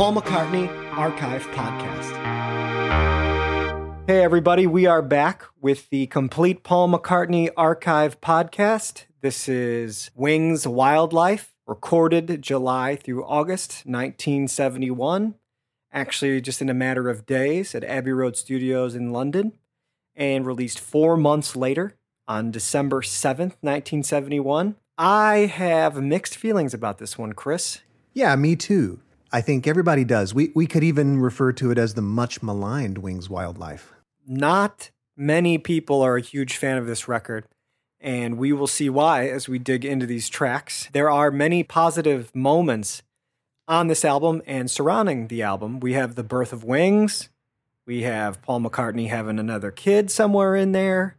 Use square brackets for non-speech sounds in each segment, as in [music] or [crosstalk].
Paul McCartney Archive Podcast. Hey, everybody, we are back with the complete Paul McCartney Archive Podcast. This is Wings Wildlife, recorded July through August 1971. Actually, just in a matter of days at Abbey Road Studios in London, and released four months later on December 7th, 1971. I have mixed feelings about this one, Chris. Yeah, me too. I think everybody does. We, we could even refer to it as the much maligned Wings Wildlife. Not many people are a huge fan of this record, and we will see why as we dig into these tracks. There are many positive moments on this album and surrounding the album. We have the birth of Wings, we have Paul McCartney having another kid somewhere in there,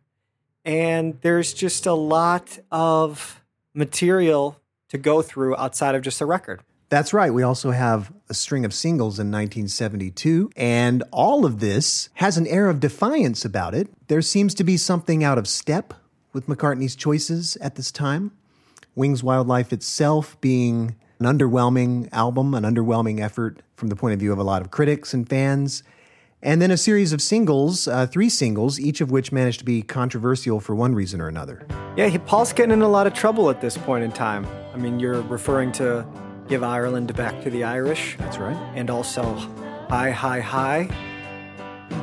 and there's just a lot of material to go through outside of just a record. That's right. We also have a string of singles in 1972, and all of this has an air of defiance about it. There seems to be something out of step with McCartney's choices at this time. Wings Wildlife itself being an underwhelming album, an underwhelming effort from the point of view of a lot of critics and fans. And then a series of singles, uh, three singles, each of which managed to be controversial for one reason or another. Yeah, Paul's getting in a lot of trouble at this point in time. I mean, you're referring to Give Ireland Back to the Irish. That's right. And also Hi, Hi, Hi.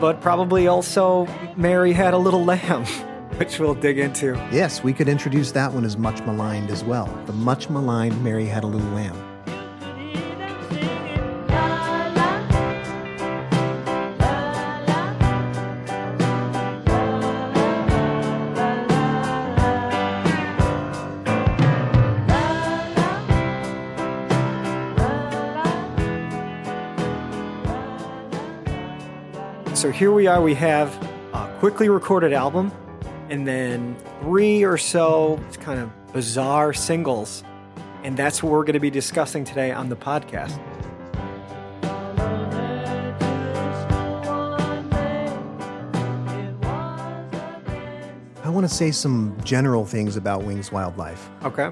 But probably also Mary Had a Little Lamb, [laughs] which we'll dig into. Yes, we could introduce that one as much maligned as well. The much maligned Mary Had a Little Lamb. So here we are, we have a quickly recorded album and then three or so kind of bizarre singles. And that's what we're going to be discussing today on the podcast. I want to say some general things about Wings Wildlife. Okay.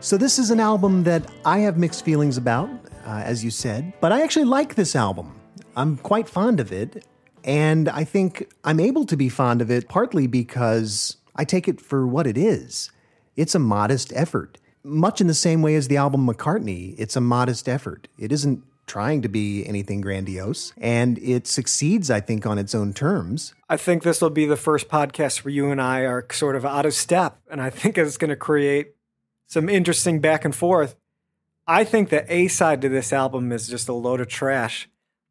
So, this is an album that I have mixed feelings about, uh, as you said, but I actually like this album. I'm quite fond of it. And I think I'm able to be fond of it partly because I take it for what it is. It's a modest effort. Much in the same way as the album McCartney, it's a modest effort. It isn't trying to be anything grandiose, and it succeeds, I think, on its own terms. I think this will be the first podcast where you and I are sort of out of step, and I think it's going to create some interesting back and forth. I think the A side to this album is just a load of trash.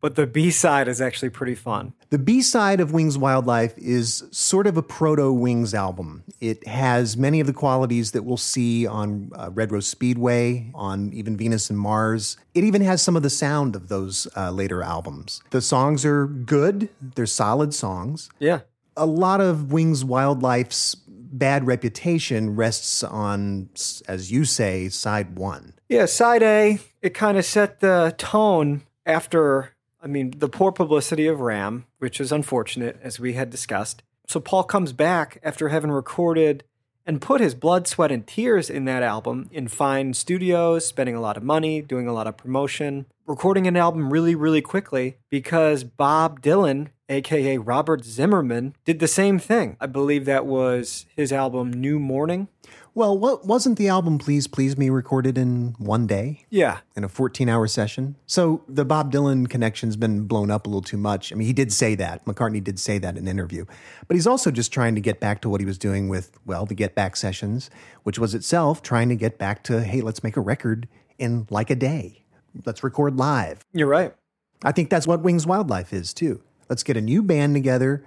But the B side is actually pretty fun. The B side of Wings Wildlife is sort of a proto Wings album. It has many of the qualities that we'll see on uh, Red Rose Speedway, on even Venus and Mars. It even has some of the sound of those uh, later albums. The songs are good, they're solid songs. Yeah. A lot of Wings Wildlife's bad reputation rests on, as you say, side one. Yeah, side A, it kind of set the tone after I mean, the poor publicity of Ram, which is unfortunate, as we had discussed. So Paul comes back after having recorded and put his blood, sweat, and tears in that album in fine studios, spending a lot of money, doing a lot of promotion, recording an album really, really quickly because Bob Dylan, aka Robert Zimmerman, did the same thing. I believe that was his album New Morning. Well, what wasn't the album Please Please Me recorded in one day? Yeah. In a 14 hour session? So the Bob Dylan connection's been blown up a little too much. I mean, he did say that. McCartney did say that in an interview. But he's also just trying to get back to what he was doing with, well, the Get Back sessions, which was itself trying to get back to, hey, let's make a record in like a day. Let's record live. You're right. I think that's what Wings Wildlife is too. Let's get a new band together.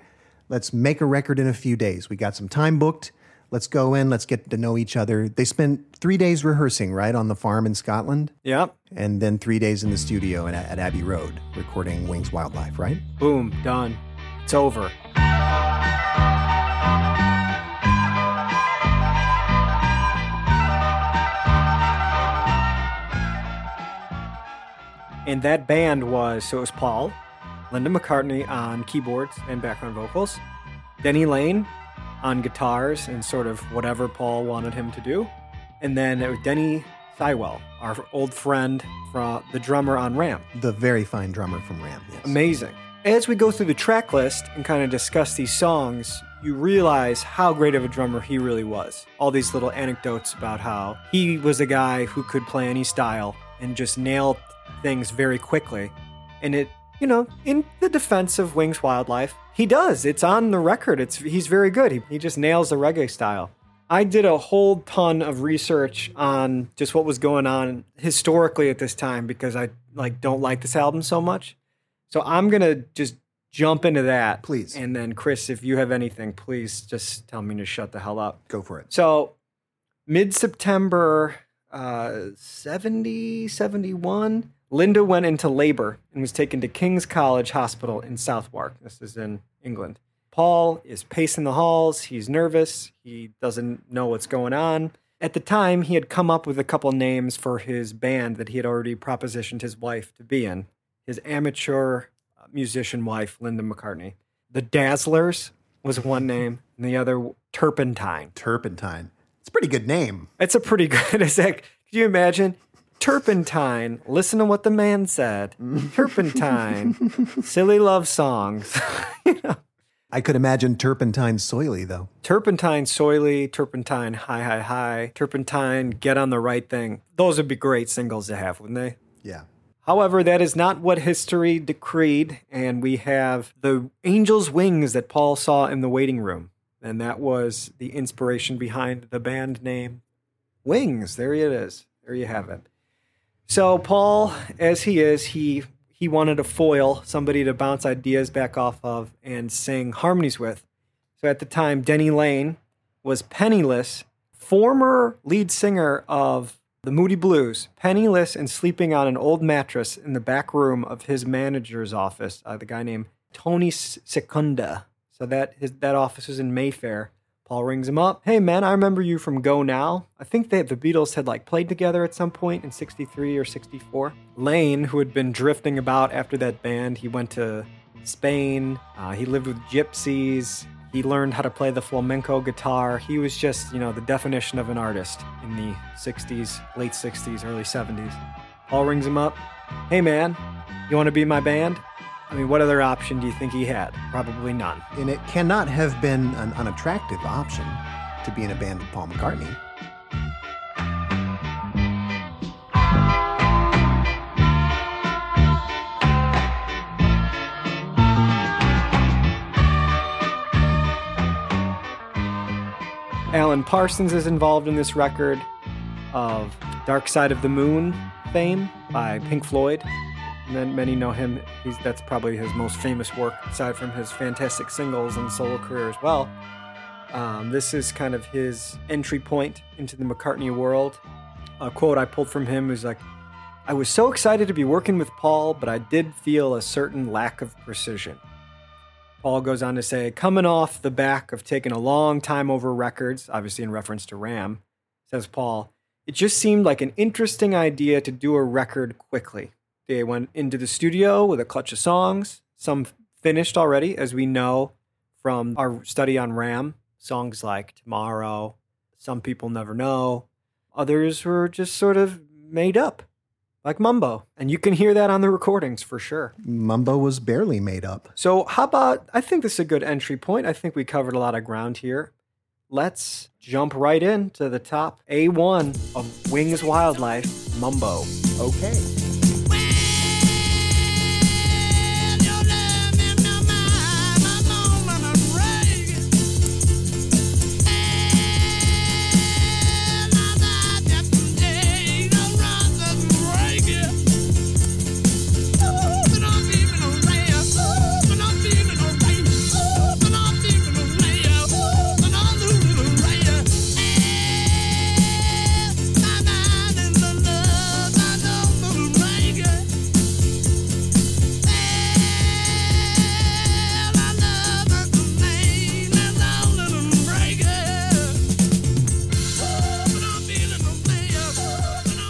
Let's make a record in a few days. We got some time booked Let's go in, let's get to know each other. They spent three days rehearsing, right, on the farm in Scotland. Yep. And then three days in the studio at, at Abbey Road recording Wings Wildlife, right? Boom, done. It's over. And that band was so it was Paul, Linda McCartney on keyboards and background vocals, Denny Laine on guitars and sort of whatever Paul wanted him to do. And then it was Denny Seiwell, our old friend from the drummer on Ram. The very fine drummer from Ram. Yes. Amazing. As we go through the track list and kind of discuss these songs, you realize how great of a drummer he really was. All these little anecdotes about how he was a guy who could play any style and just nail things very quickly. And it, you know, in the defense of Wings Wildlife, he does. It's on the record. It's he's very good. He, he just nails the reggae style. I did a whole ton of research on just what was going on historically at this time because I like don't like this album so much. So I'm gonna just jump into that, Please. And then Chris, if you have anything, please just tell me to shut the hell up. Go for it. So mid September uh, 70, 71, Linda went into labor and was taken to King's College Hospital in Southwark. This is in England. Paul is pacing the halls. He's nervous. He doesn't know what's going on. At the time, he had come up with a couple names for his band that he had already propositioned his wife to be in. His amateur uh, musician wife, Linda McCartney. The Dazzlers was one name, and the other Turpentine. Turpentine. It's a pretty good name. It's a pretty [laughs] good. It's like, can you imagine? Turpentine. Listen to what the man said. Turpentine. [laughs] Silly love songs. [laughs] you know. I could imagine Turpentine Soily, though. Turpentine, soily, turpentine, high, high, high, turpentine, get on the right thing. Those would be great singles to have, wouldn't they? Yeah. However, that is not what history decreed, and we have the angel's wings that Paul saw in the waiting room. And that was the inspiration behind the band name Wings. There it is. There you have it. So Paul, as he is, he he wanted a foil, somebody to bounce ideas back off of and sing harmonies with. So at the time, Denny Laine was penniless, former lead singer of the Moody Blues, penniless and sleeping on an old mattress in the back room of his manager's office, uh, the guy named Tony Secunda. So that his, that office was in Mayfair. Paul rings him up. Hey man, I remember you from Go Now. I think they, the Beatles had like played together at some point in 63 or 64. Laine, who had been drifting about after that band, he went to Spain. Uh, he lived with gypsies. He learned how to play the flamenco guitar. He was just, you know, the definition of an artist in the 60s, late 60s, early 70s. Paul rings him up. Hey man, you want to be my band? I mean, what other option do you think he had? Probably none. And it cannot have been an unattractive option to be in a band with Paul McCartney. Alan Parsons is involved in this record of Dark Side of the Moon fame by Pink Floyd. And many know him. He's that's probably his most famous work, aside from his fantastic singles and solo career as well. Um, this is kind of his entry point into the McCartney world. A quote I pulled from him is like, "I was so excited to be working with Paul, but I did feel a certain lack of precision." Paul goes on to say, coming off the back of taking a long time over records, obviously in reference to Ram, says Paul, it just seemed like an interesting idea to do a record quickly. They went into the studio with a clutch of songs, some finished already, as we know from our study on Ram. Songs like Tomorrow, Some People Never Know. Others were just sort of made up, like Mumbo. And you can hear that on the recordings for sure. Mumbo was barely made up. So, how about? I think this is a good entry point. I think we covered a lot of ground here. Let's jump right into the top A1 of Wings Wildlife Mumbo. Okay.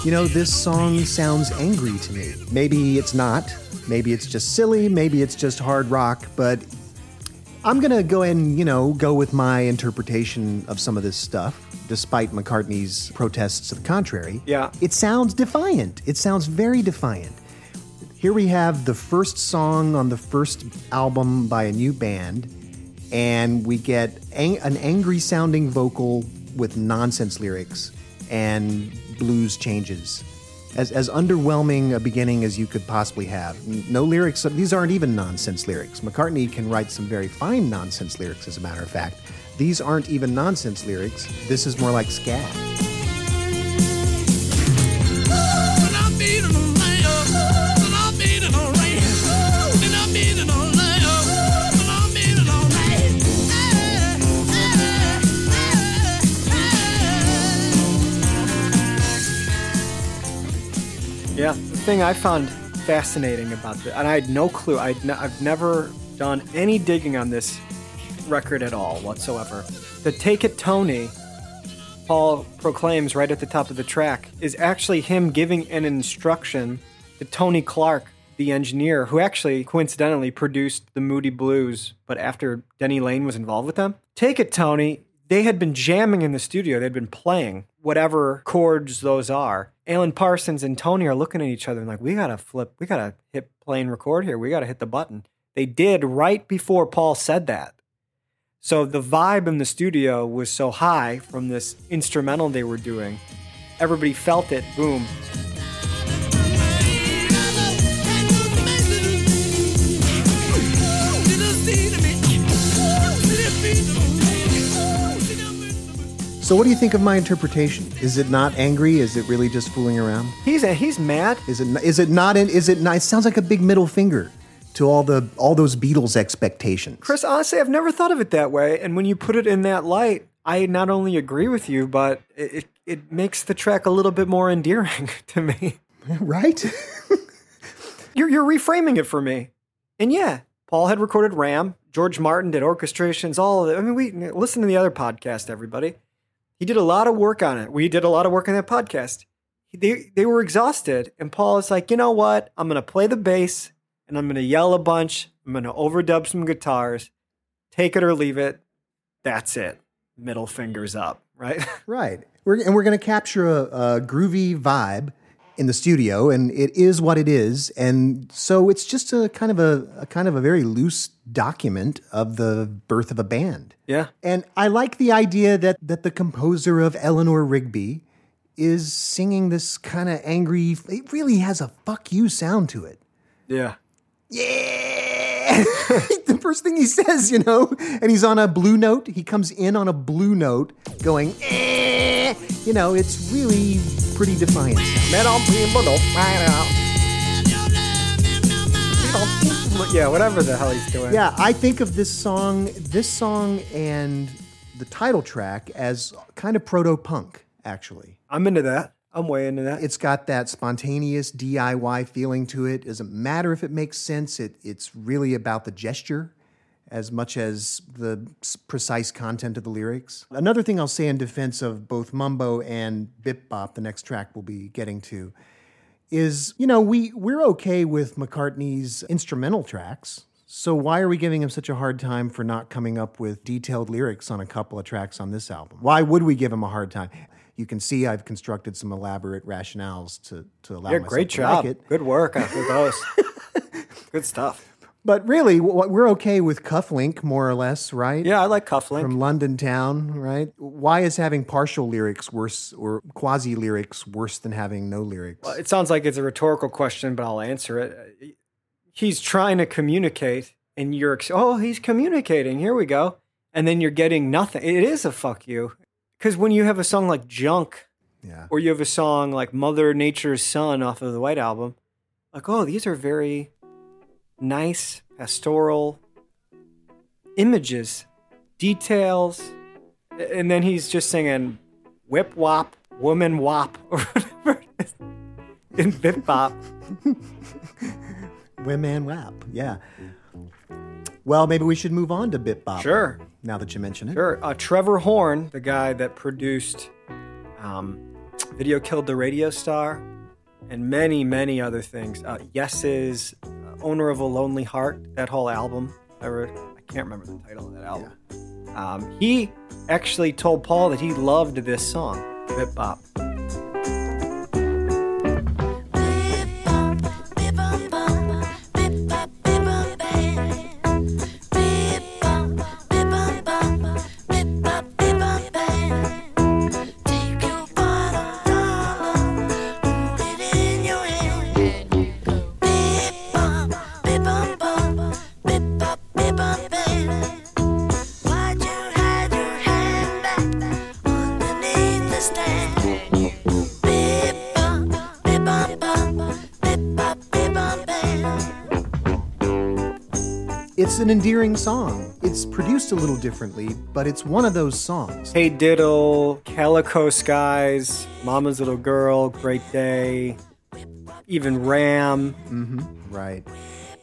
You know, this song sounds angry to me. Maybe it's not. Maybe it's just silly. Maybe it's just hard rock. But I'm going to go and, you know, go with my interpretation of some of this stuff. despite McCartney's protests to the contrary. Yeah. It sounds defiant. It sounds very defiant. Here we have the first song on the first album by a new band, and we get ang- an angry sounding vocal with nonsense lyrics and blues changes. As, as underwhelming a beginning as you could possibly have. No lyrics, these aren't even nonsense lyrics. McCartney can write some very fine nonsense lyrics, as a matter of fact. These aren't even nonsense lyrics. This is more like scat. Thing I found fascinating about this, and I had no clue. I'd ne- I've never done any digging on this record at all whatsoever. The "Take It, Tony," Paul proclaims right at the top of the track, is actually him giving an instruction to Tony Clark, the engineer, who actually coincidentally produced the Moody Blues, but after Denny Laine was involved with them. Take It, Tony. They had been jamming in the studio. They'd been playing whatever chords those are. Alan Parsons and Tony are looking at each other and like, we gotta flip, we gotta hit play and record here. We gotta hit the button. They did right before Paul said that. So the vibe in the studio was so high from this instrumental they were doing. Everybody felt it. Boom. So, what do you think of my interpretation? Is it not angry? Is it really just fooling around? He's uh, he's mad. Is it is it not? In, is it not? It sounds like a big middle finger to all the all those Beatles expectations. Chris, honestly, I've never thought of it that way. And when you put it in that light, I not only agree with you, but it, it, it makes the track a little bit more endearing [laughs] to me. [laughs] right? [laughs] You're, you're reframing it for me. And yeah, Paul had recorded Ram. George Martin did orchestrations, all of it. I mean, we listen to the other podcast, everybody. He did a lot of work on it. We did a lot of work on that podcast. They, they were exhausted. And Paul is like, you know what? I'm going to play the bass and I'm going to yell a bunch. I'm going to overdub some guitars. Take it or leave it. That's it. Middle fingers up, [laughs] right? right. We're, and we're going to capture a, a groovy vibe in the studio, and it is what it is. And so it's just a kind of a, a kind of a very loose document of the birth of a band. yeah. And I like the idea that that the composer of Eleanor Rigby is singing this kind of angry. It really has a "fuck you" sound to it. Yeah. Yeah. [laughs] the first thing he says, you know, and he's on a blue note. He comes in on a blue note, going, eh. Eh, you know, it's really pretty defiant. sound. Metal people don't find out. Yeah, whatever the hell he's doing. Yeah, I think of this song, this song, and the title track as kind of proto punk. Actually, I'm into that. I'm way into that. it's got that spontaneous DIY feeling to it. Doesn't matter if it makes sense. It it's really about the gesture as much as the precise content of the lyrics. Another thing I'll say in defense of both Mumbo and Bip Bop, the next track we'll be getting to, is you know we we're okay with McCartney's instrumental tracks. So why are we giving him such a hard time for not coming up with detailed lyrics on a couple of tracks on this album? Why would we give him a hard time? You can see I've constructed some elaborate rationales to to allow yeah, myself great to job. like it. Good work with [laughs] those. Good stuff. But really, we're okay with Cufflink more or less, right? Yeah, I like Cufflink. From London Town, right? Why is having partial lyrics worse or quasi lyrics worse than having no lyrics? it sounds like it's a rhetorical question, but I'll answer it. He's trying to communicate, and you're oh, he's communicating. Here we go, and then you're getting nothing. It is a fuck you, because when you have a song like Junk, yeah. or you have a song like Mother Nature's Son off of the White Album, like oh, these are very nice pastoral images, details, and then he's just singing whip wop, woman wop, [laughs] or whatever it is in Bip Bop. [laughs] Women WAP, yeah. Well, maybe we should move on to Bip Bop. Sure. Now that you mention it. Sure. Uh, Trevor Horn, the guy that produced um, Video Killed the Radio Star and many, many other things. Uh, Yes's uh, Owner of a Lonely Heart, that whole album. I, wrote, I can't remember the title of that album. Um, he actually told Paul that he loved this song, Bip Bop. It's an endearing song. It's produced a little differently, but it's one of those songs. Hey Diddle, Calico Skies, Mama's Little Girl, Great Day, even Ram. Mm-hmm, right.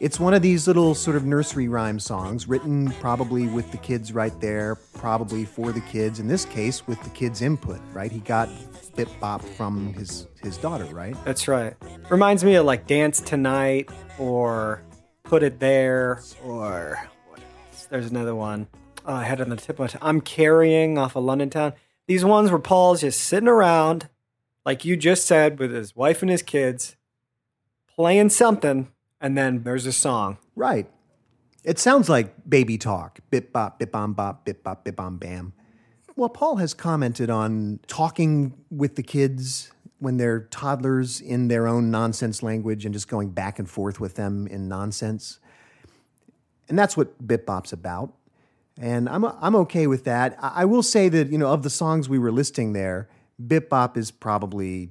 It's one of these little sort of nursery rhyme songs written probably with the kids right there, probably for the kids. In this case, with the kids' input, right? He got Bip Bop from his his daughter, right? That's right. Reminds me of like Dance Tonight or Put It There or what else? There's another one. Oh, I had it on the tip of my. I'm Carrying off of London Town. These ones where Paul's just sitting around, like you just said, with his wife and his kids, playing something, and then there's a song. Right. It sounds like baby talk. Bip bop, bip bom bop, bip bop, bip bom bam. Well, Paul has commented on talking with the kids when they're toddlers in their own nonsense language and just going back and forth with them in nonsense. And that's what Bip Bop's about. And I'm, I'm okay with that. I, will say that, you know, of the songs we were listing there, Bip Bop is probably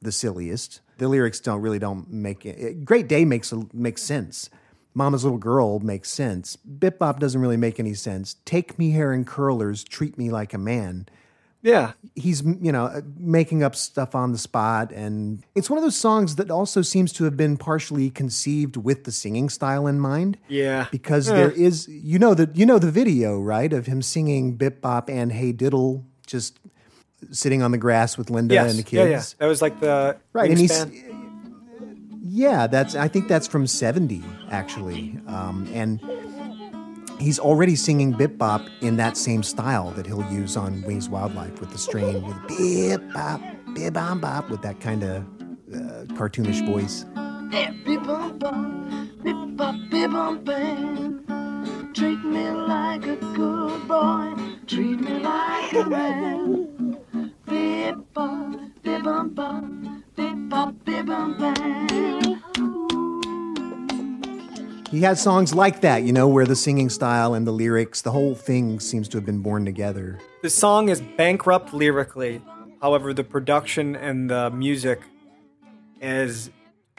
the silliest. The lyrics don't really don't make it. Great Day makes makes sense. Mama's Little Girl makes sense. Bip Bop doesn't really make any sense. Take me hair and curlers, treat me like a man. Yeah. He's you know making up stuff on the spot, and it's one of those songs that also seems to have been partially conceived with the singing style in mind. Yeah. because Eh. there is you know the you know the video right of him singing Bip Bop and Hey Diddle just sitting on the grass with Linda Yes. and the kids. yeah. yeah. That was like the Right, and he's yeah, that's I think that's from '70 actually, um, and he's already singing Bip Bop in that same style that he'll use on Wings Wildlife with the strain with Bip Bop, Bip Bom Bop with that kind of uh, cartoonish voice. Bip bop bop, bip bop, bip bop. Treat me like a good boy, treat me like a man. Bip bop, bip bop bop, bip bop, bip bop. He has songs like that, you know, where the singing style and the lyrics, the whole thing seems to have been born together. The song is bankrupt lyrically. However, the production and the music, as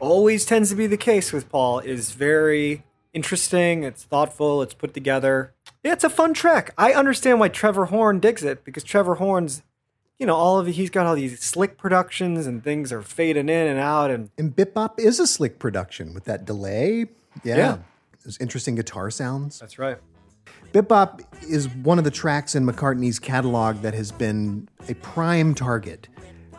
always tends to be the case with Paul, is very interesting. It's thoughtful. It's put together. Yeah, it's a fun track. I understand why Trevor Horn digs it because Trevor Horn's, you know, all of he's got all these slick productions and things are fading in and out and And Bip Bop is a slick production with that delay. Yeah. Yeah. Those interesting guitar sounds. that's right. Bip Bop is one of the tracks in McCartney's catalog that has been a prime target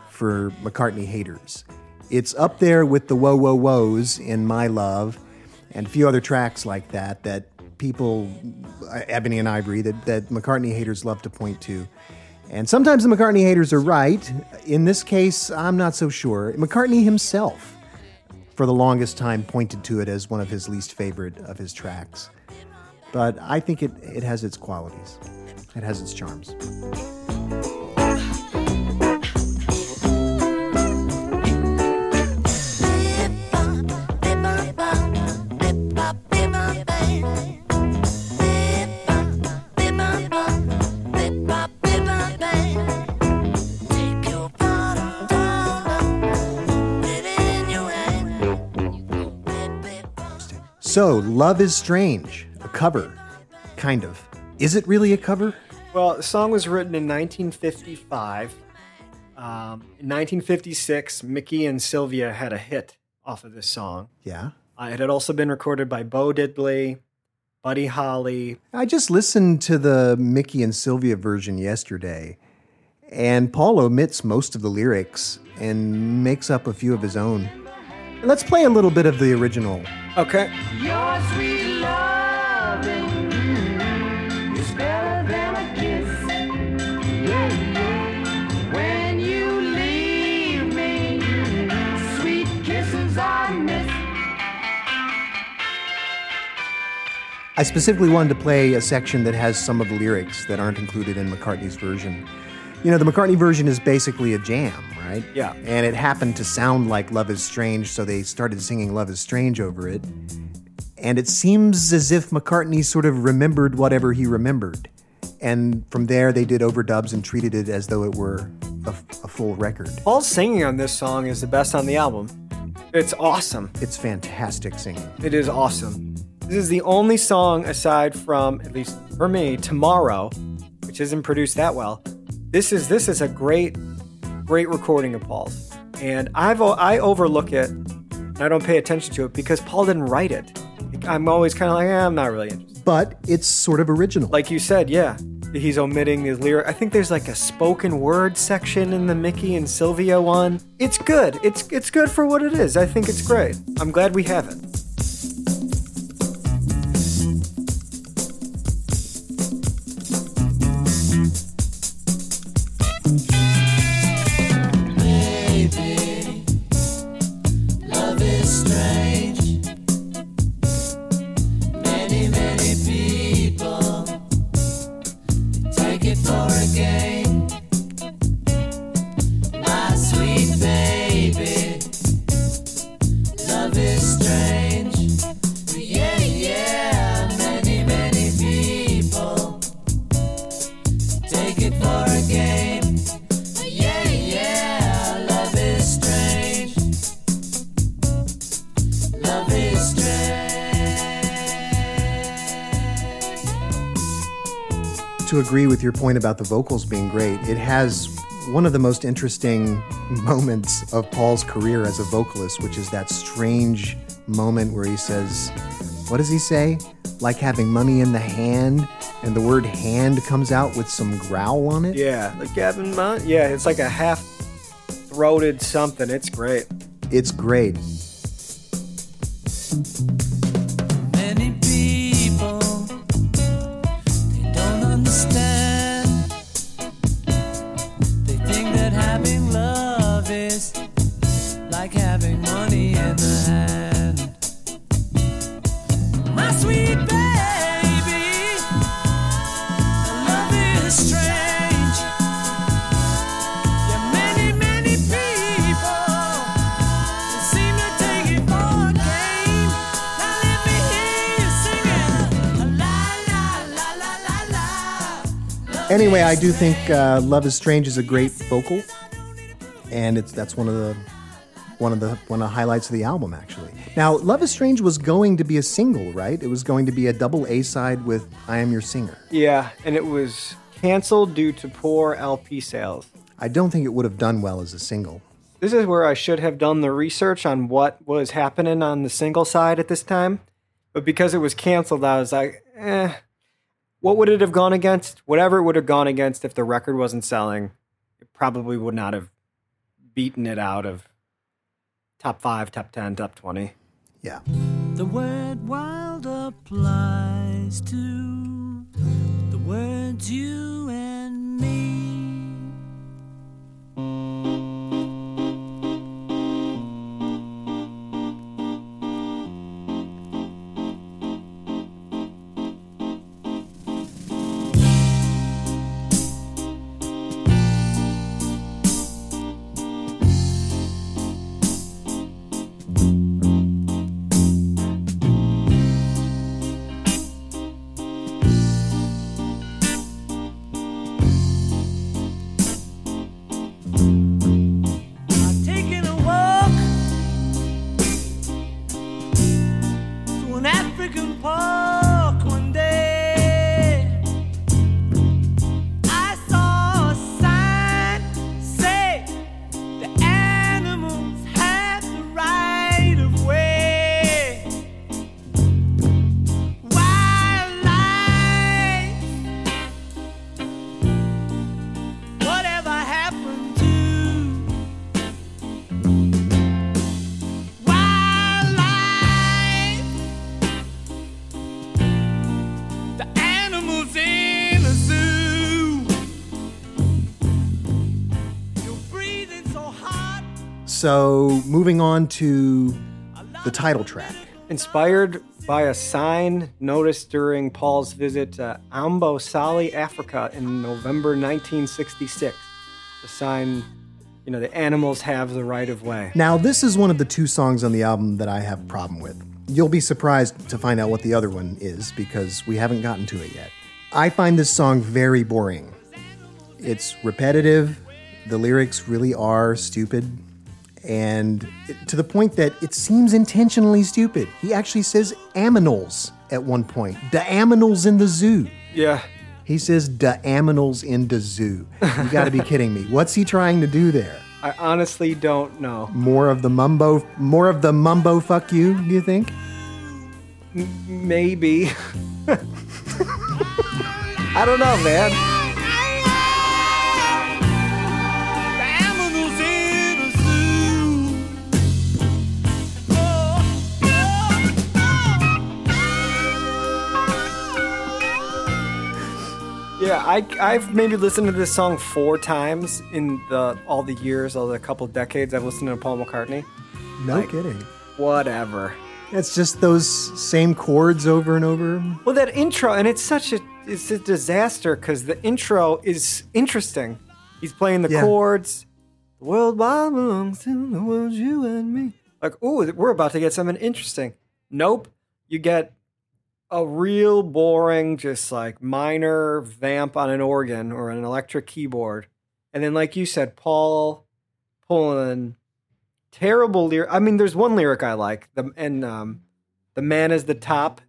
for McCartney haters. It's up there with the Whoa Whoa Whoas in My Love and a few other tracks like that that people, Ebony and Ivory, that, that McCartney haters love to point to. And sometimes the McCartney haters are right. In this case, I'm not so sure. McCartney himself, for the longest time, pointed to it as one of his least favorite of his tracks but I think it, it has its qualities. It has its charms. So, Love is Strange, a cover. Kind of. Is it really a cover? Well, the song was written in 1955. Um, in 1956, Mickey and Sylvia had a hit off of this song. Yeah. Uh, it had also been recorded by Bo Diddley, Buddy Holly. I just listened to the Mickey and Sylvia version yesterday, and Paul omits most of the lyrics and makes up a few of his own. Let's play a little bit of the original. Okay. I specifically wanted to play a section that has some of the lyrics that aren't included in McCartney's version. You know, the McCartney version is basically a jam, right? Yeah. And it happened to sound like Love is Strange, so they started singing Love is Strange over it. And it seems as if McCartney sort of remembered whatever he remembered. And from there, they did overdubs and treated it as though it were a, a full record. Paul's singing on this song is the best on the album. It's awesome. It's fantastic singing. It is awesome. This is the only song aside from, at least for me, Tomorrow, which isn't produced that well. This is this is a great, great recording of Paul's, and I've I overlook it. and I don't pay attention to it because Paul didn't write it. I'm always kind of like, eh, I'm not really interested. But it's sort of original. Like you said, yeah, he's omitting the lyric. I think there's like a spoken word section in the Mickey and Sylvia one. It's good. It's it's good for what it is. I think it's great. I'm glad we have it. Agree with your point about the vocals being great, it has one of the most interesting [laughs] moments of Paul's career as a vocalist, which is that strange moment where he says, What does he say? Like having money in the hand, and the word hand comes out with some growl on it. Yeah, like Gavin Mount. Yeah, it's like a half throated something. It's great. It's great. Anyway, I do think uh, "Love Is Strange" is a great vocal, and it's that's one of the one of the one of the highlights of the album. Actually, now "Love Is Strange" was going to be a single, right? It was going to be a double A side with "I Am Your Singer." Yeah, and it was canceled due to poor LP sales. I don't think it would have done well as a single. This is where I should have done the research on what was happening on the single side at this time. But because it was canceled, I was like, eh, what would it have gone against? Whatever it would have gone against if the record wasn't selling, it probably would not have beaten it out of top five, top 10, top 20. Yeah. The word wild applies to the words you and me. So moving on to the title track. Inspired by a sign noticed during Paul's visit to Amboseli, Africa in November 1966. The sign, you know, the animals have the right of way. Now, this is one of the two songs on the album that I have a problem with. You'll be surprised to find out what the other one is because we haven't gotten to it yet. I find this song very boring. It's repetitive, the lyrics really are stupid, and to the point that it seems intentionally stupid. He actually says aminals at one point. The aminals in the zoo. Yeah. He says the aminals in the zoo. You gotta be [laughs] kidding me. What's he trying to do there? I honestly don't know. More of the mumbo, more of the mumbo fuck you, do you think? Maybe. [laughs] I don't know, man. Yeah, I, I've maybe listened to this song four times in the all the years, all the couple decades I've listened to Paul McCartney. No Like- kidding. Whatever. It's just those same chords over and over. Well, that intro, and it's such a it's a disaster because the intro is interesting. He's playing the Yeah. chords. The world belongs to the world, you and me. Like, oh, we're about to get something interesting. Nope, you get a real boring, just like minor vamp on an organ or an electric keyboard, and then, like you said, Paul pulling terrible lyric. I mean, there's one lyric I like, the and um, the man is the top,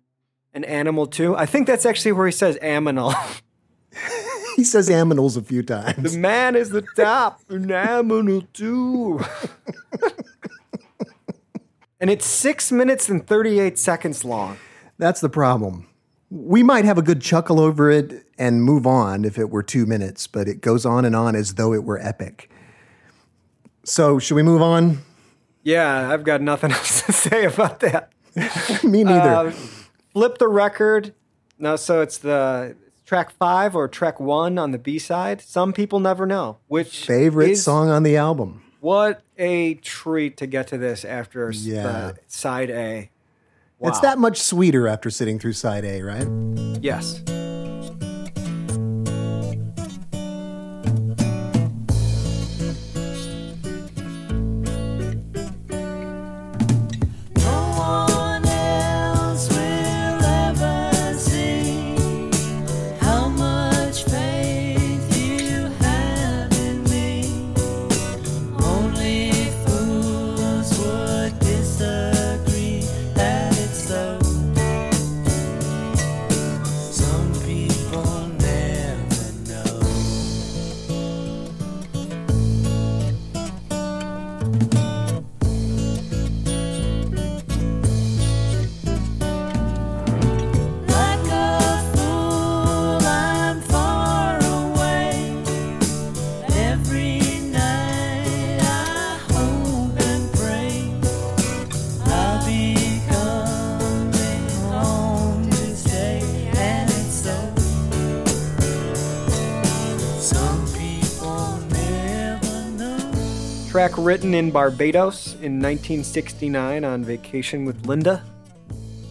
an animal too. I think that's actually where he says aminal. [laughs] He says aminals a few times. the man is the top, an animal too. [laughs] and it's six minutes and thirty eight seconds long. That's the problem. We might have a good chuckle over it and move on if it were two minutes, but it goes on and on as though it were epic. So, should we move on? Yeah, I've got nothing [laughs] else to say about that. [laughs] Me neither. Uh, flip the record. No, so it's the track five or track one on the B side. Some people never know which Favorite song on the album. What a treat to get to this after Yeah. the side A. It's that much sweeter after sitting through side A, right? Yes. Track written in Barbados in 1969 on vacation with Linda.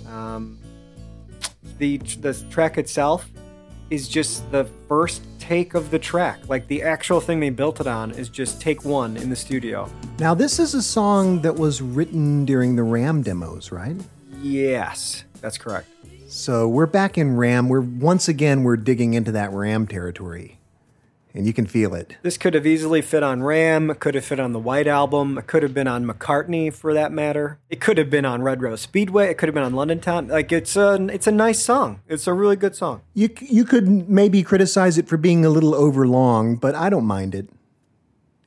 Um, the the track itself is just the first take of the track. Like the actual thing they built it on is just take one in the studio. Now, this is a song that was written during the Ram demos, right? Yes, that's correct. So we're back in Ram. We're once again we're digging into that Ram territory, and you can feel it. This could have easily fit on Ram. It could have fit on the White Album. It could have been on McCartney, for that matter. It could have been on Red Rose Speedway. It could have been on London Town. Like it's a it's a nice song. It's a really good song. You you could maybe criticize it for being a little overlong, but I don't mind it.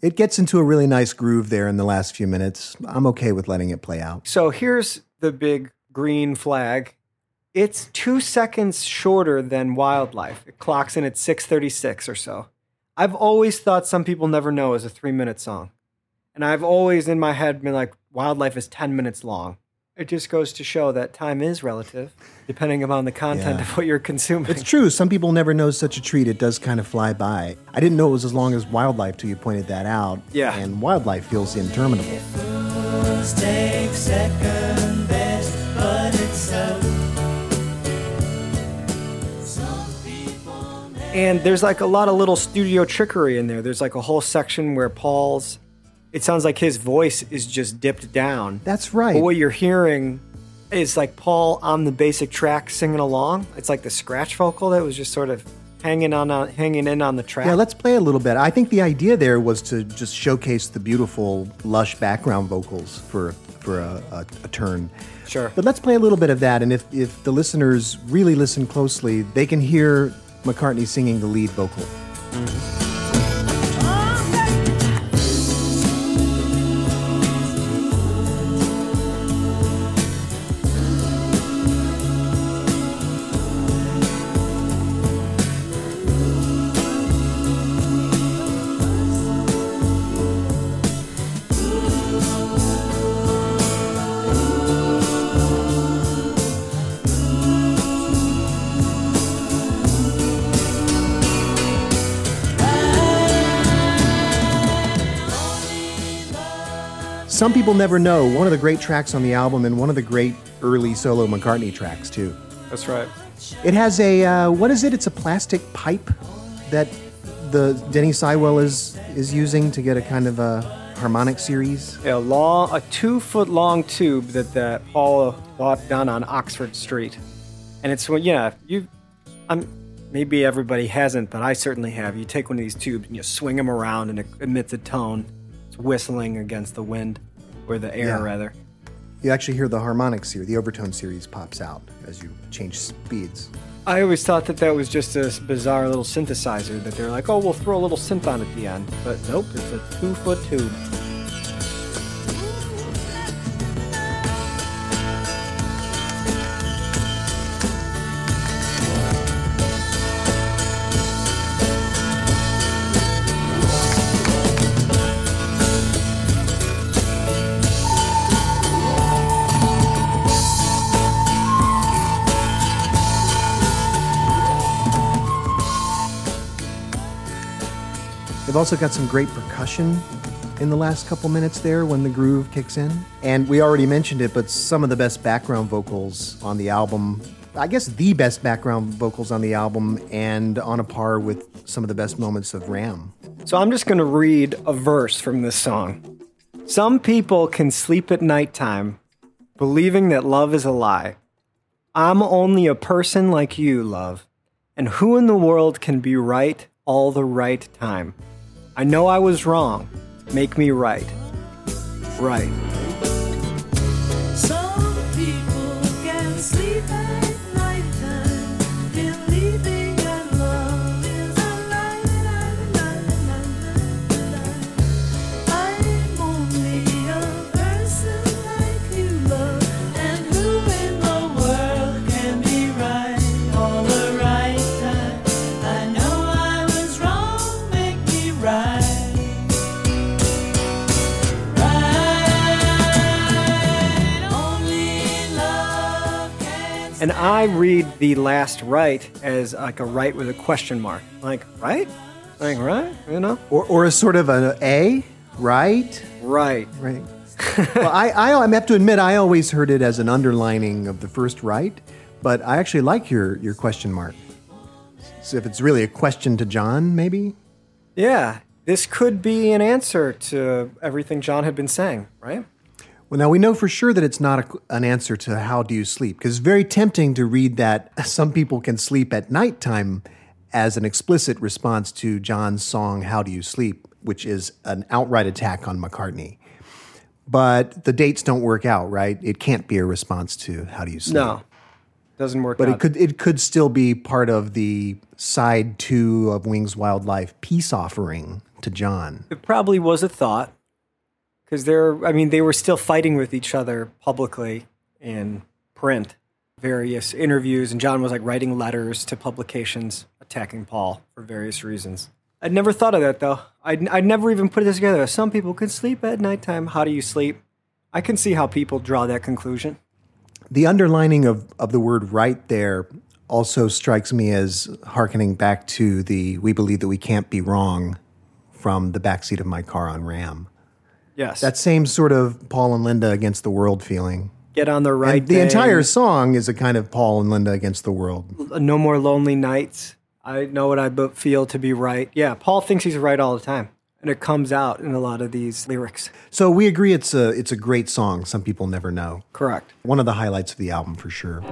It gets into a really nice groove there in the last few minutes. I'm okay with letting it play out. So here's the big green flag. It's two seconds shorter than Wildlife. It clocks in at 636 or so. I've always thought Some People Never Know is a three minute song. And I've always in my head been like, Wildlife is 10 minutes long. It just goes to show that time is relative, depending upon the content Yeah. of what you're consuming. It's true. Some people never know such a treat. It does kind of fly by. I didn't know it was as long as wildlife till you pointed that out. Yeah. And wildlife feels interminable. Fools take second And there's like a lot of little studio trickery in there. There's like a whole section where Paul's, it sounds like his voice is just dipped down. That's right. But what you're hearing is like Paul on the basic track singing along. It's like the scratch vocal that was just sort of hanging on, on hanging in on the track. Yeah, let's play a little bit. I think the idea there was to just showcase the beautiful, lush background vocals for for a, a, a turn. Sure. But let's play a little bit of that, and if if the listeners really listen closely, they can hear McCartney singing the lead vocal. Mm-hmm. Some people never know one of the great tracks on the album and one of the great early solo McCartney tracks too. That's right. It has a uh, what is it? It's a plastic pipe that the Denny Seiwell is is using to get a kind of a harmonic series. A long, a two foot long tube that that Paul bought down on Oxford Street, and it's well, yeah, you, I'm maybe everybody hasn't, but I certainly have. You take one of these tubes and you swing them around, and it emits a tone. It's whistling against the wind, or the air Yeah. rather. You actually hear the harmonics here. the overtone series pops out as you change speeds. I always thought that that was just a bizarre little synthesizer that they're like, oh, we'll throw a little synth on at the end, but nope, it's a two foot tube. Also got some great percussion in the last couple minutes there when the groove kicks in. And we already mentioned it, but some of the best background vocals on the album. I guess the best background vocals on the album and on a par with some of the best moments of Ram. So I'm just going to read a verse from this song. Some people can sleep at nighttime, believing that love is a lie. I'm only a person like you, love. And who in the world can be right all the right time? I know I was wrong. Make me right. Right. And I read the last right as like a right with a question mark. Like, right? Like, right? You know? Or, or a sort of an A, right? Right. Right. well, I, I, I have to admit, I always heard it as an underlining of the first right, but I actually like your, your question mark. So if it's really a question to John, maybe? Yeah. This could be an answer to everything John had been saying, right? Well, now we know for sure that it's not a, an answer to how do you sleep, because it's very tempting to read that [laughs] some people can sleep at nighttime as an explicit response to John's song "How Do You Sleep," which is an outright attack on McCartney. But the dates don't work out, right? It can't be a response to "How Do You Sleep." No. Doesn't work But out. it could it could still be part of the side two of Wings Wildlife peace offering to John. It probably was a thought. Because they're, I mean, they were still fighting with each other publicly in print, various interviews, and John was like writing letters to publications attacking Paul for various reasons. I'd never thought of that though. I'd, I'd never even put this together. Some people can sleep at nighttime. How do you sleep? I can see how people draw that conclusion. The underlining of, of the word right there also strikes me as hearkening back to the we believe that we can't be wrong from the backseat of my car on Ram. Yes. That same sort of Paul and Linda against the world feeling. Get on the right And the day. entire song is a kind of Paul and Linda against the world. Uh, no more lonely nights. I know what I feel to be right. Yeah, Paul thinks he's right all the time. And it comes out in a lot of these lyrics. So we agree it's a it's a great song. Some people never know. Correct. One of the highlights of the album for sure.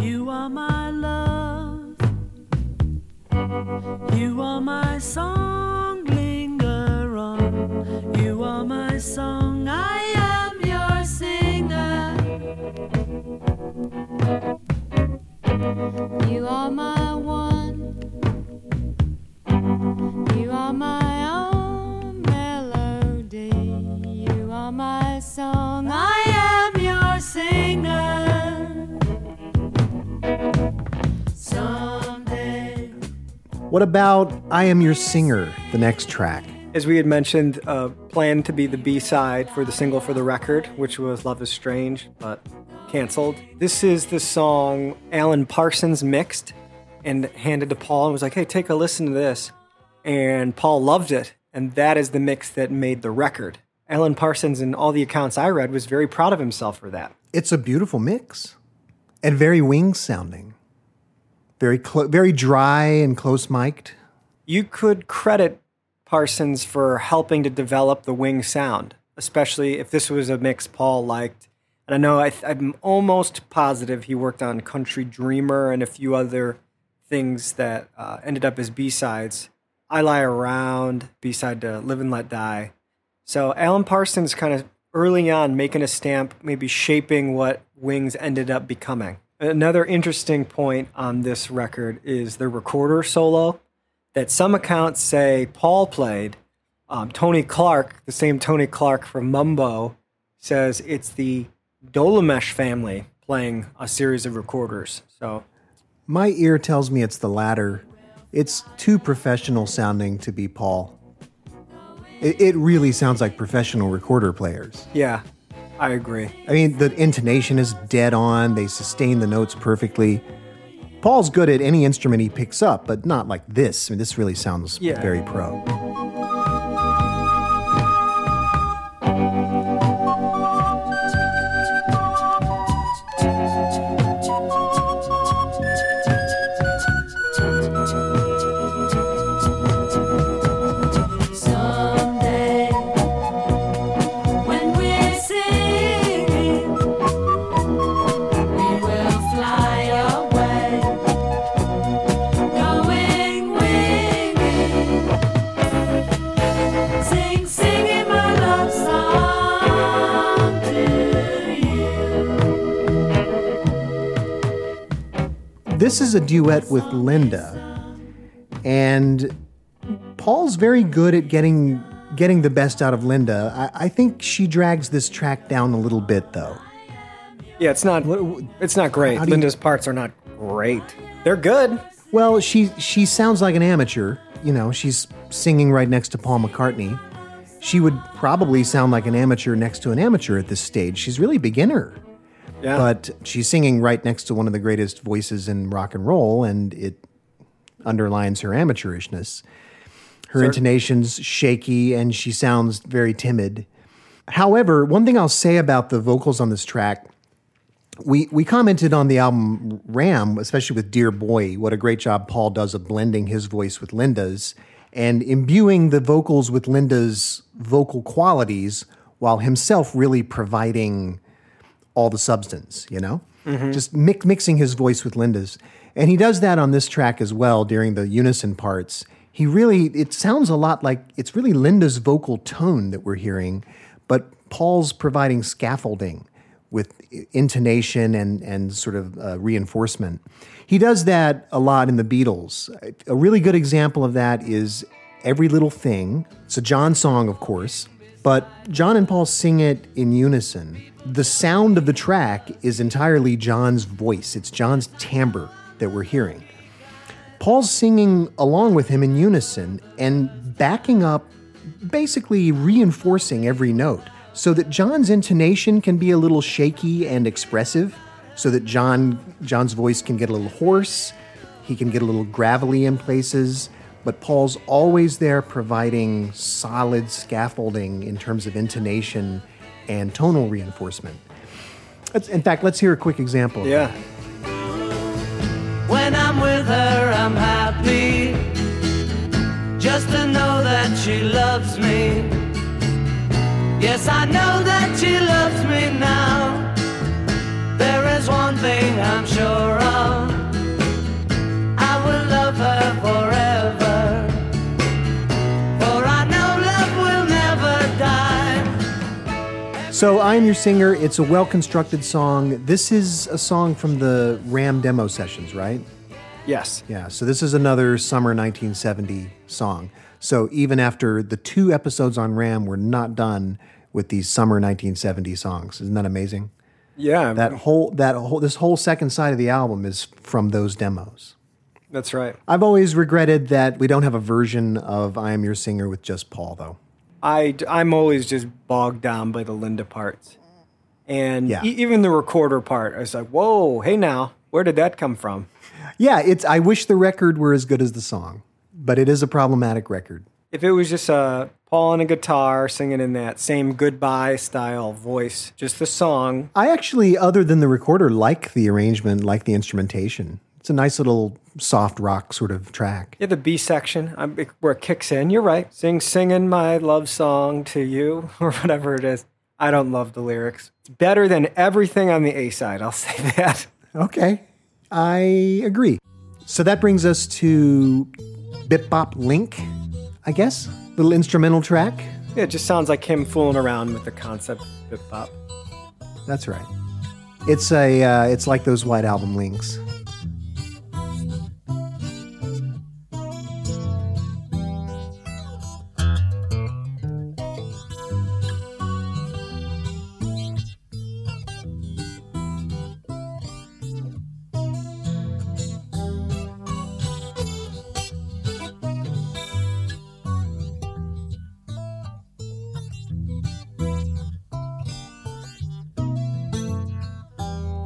You are my love. You are my song. You are my song. I am your singer. You are my one. You are my own melody. You are my song. I am your singer. Someday. What about I Am Your Singer, the next track? As we had mentioned, uh, planned to be the B side for the single for the record, which was Love is Strange, but canceled. This is the song Alan Parsons mixed and handed to Paul and was like, hey, take a listen to this. And Paul loved it. And that is the mix that made the record. Alan Parsons, in all the accounts I read, was very proud of himself for that. It's a beautiful mix and very wings sounding. Very clo- very dry and close mic'd. You could credit Parsons for helping to develop the wing sound, especially if this was a mix Paul liked. And I know I I'm almost positive he worked on Country Dreamer and a few other things that uh, ended up as B sides. I Lie Around, B side to Live and Let Die. So Alan Parsons kind of early on making a stamp, maybe shaping what Wings ended up becoming. Another interesting point on this record is the recorder solo that some accounts say Paul played. Um, Tony Clark, the same Tony Clark from Mumbo, says it's the Dolmetsch family playing a series of recorders. So My ear tells me it's the latter. It's too professional sounding to be Paul. It, it really sounds like professional recorder players. yeah, I agree. I mean, the intonation is dead on, they sustain the notes perfectly. Paul's good at any instrument he picks up, but not like this. I mean, this really sounds Yeah. very pro. This is a duet with Linda, and Paul's very good at getting getting the best out of Linda. I, I think she drags this track down a little bit, though. Yeah, it's not. It's not great. You- Linda's parts are not great. They're good. Well, she she sounds like an amateur. You know, she's singing right next to Paul McCartney. She would probably sound like an amateur next to an amateur at this stage. She's really beginner. Yeah. But she's singing right next to one of the greatest voices in rock and roll, and it underlines her amateurishness. Her intonation's shaky, and she sounds very timid. However, one thing I'll say about the vocals on this track, we we commented on the album Ram, especially with Dear Boy, what a great job Paul does of blending his voice with Linda's and imbuing the vocals with Linda's vocal qualities while himself really providing all the substance, you know? Just mix, mixing his voice with Linda's. And he does that on this track as well during the unison parts. He really, it sounds a lot like it's really Linda's vocal tone that we're hearing, but Paul's providing scaffolding with intonation and, and sort of uh, reinforcement. He does that a lot in the Beatles. A really good example of that is Every Little Thing. It's a John song, of course, but John and Paul sing it in unison. The sound of the track is entirely John's voice, it's John's timbre that we're hearing. Paul's singing along with him in unison and backing up, basically reinforcing every note so that John's intonation can be a little shaky and expressive, so that John John's voice can get a little hoarse, he can get a little gravelly in places, but Paul's always there providing solid scaffolding in terms of intonation and tonal reinforcement. Let's, in fact, let's hear a quick example. Yeah. When I'm with her, I'm happy just to know that she loves me. Yes, I know that she loves me now. There is one thing I'm sure of. I will love her forever. So, I Am Your Singer, it's a well constructed song. This is a song from the Ram demo sessions, right? Yes. Yeah, so this is another summer 1970 song. So, even after the two episodes on Ram were not done with these summer 1970 songs. Isn't that amazing? Yeah. That whole that whole this whole second side of the album is from those demos. that's right. I've always regretted that we don't have a version of I Am Your Singer with just Paul though. I, I'm always just bogged down by the Linda parts. And Yeah. e- even the recorder part, I was like, whoa, hey now, where did that come from? Yeah, it's I wish the record were as good as the song, but it is a problematic record. If it was just uh, Paul on a guitar singing in that same goodbye style voice, just the song, I actually, other than the recorder, like the arrangement, like the instrumentation. It's a nice little soft rock sort of track. yeah, the B section um, it- where it kicks in, you're right. Sing, singing my love song to you, [laughs] or whatever it is. I don't love the lyrics. It's better than everything on the A side, I'll [laughs] say that. Okay, I agree. So that brings us to Bip Bop Link, I guess. Little instrumental track. Yeah, it just sounds like him fooling around with the concept of hop. That's right. It's a uh, it's like those White Album links.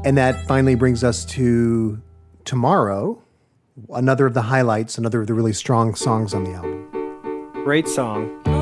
And that finally brings us to tomorrow, another of the highlights, another of the really strong songs on the album. Great song.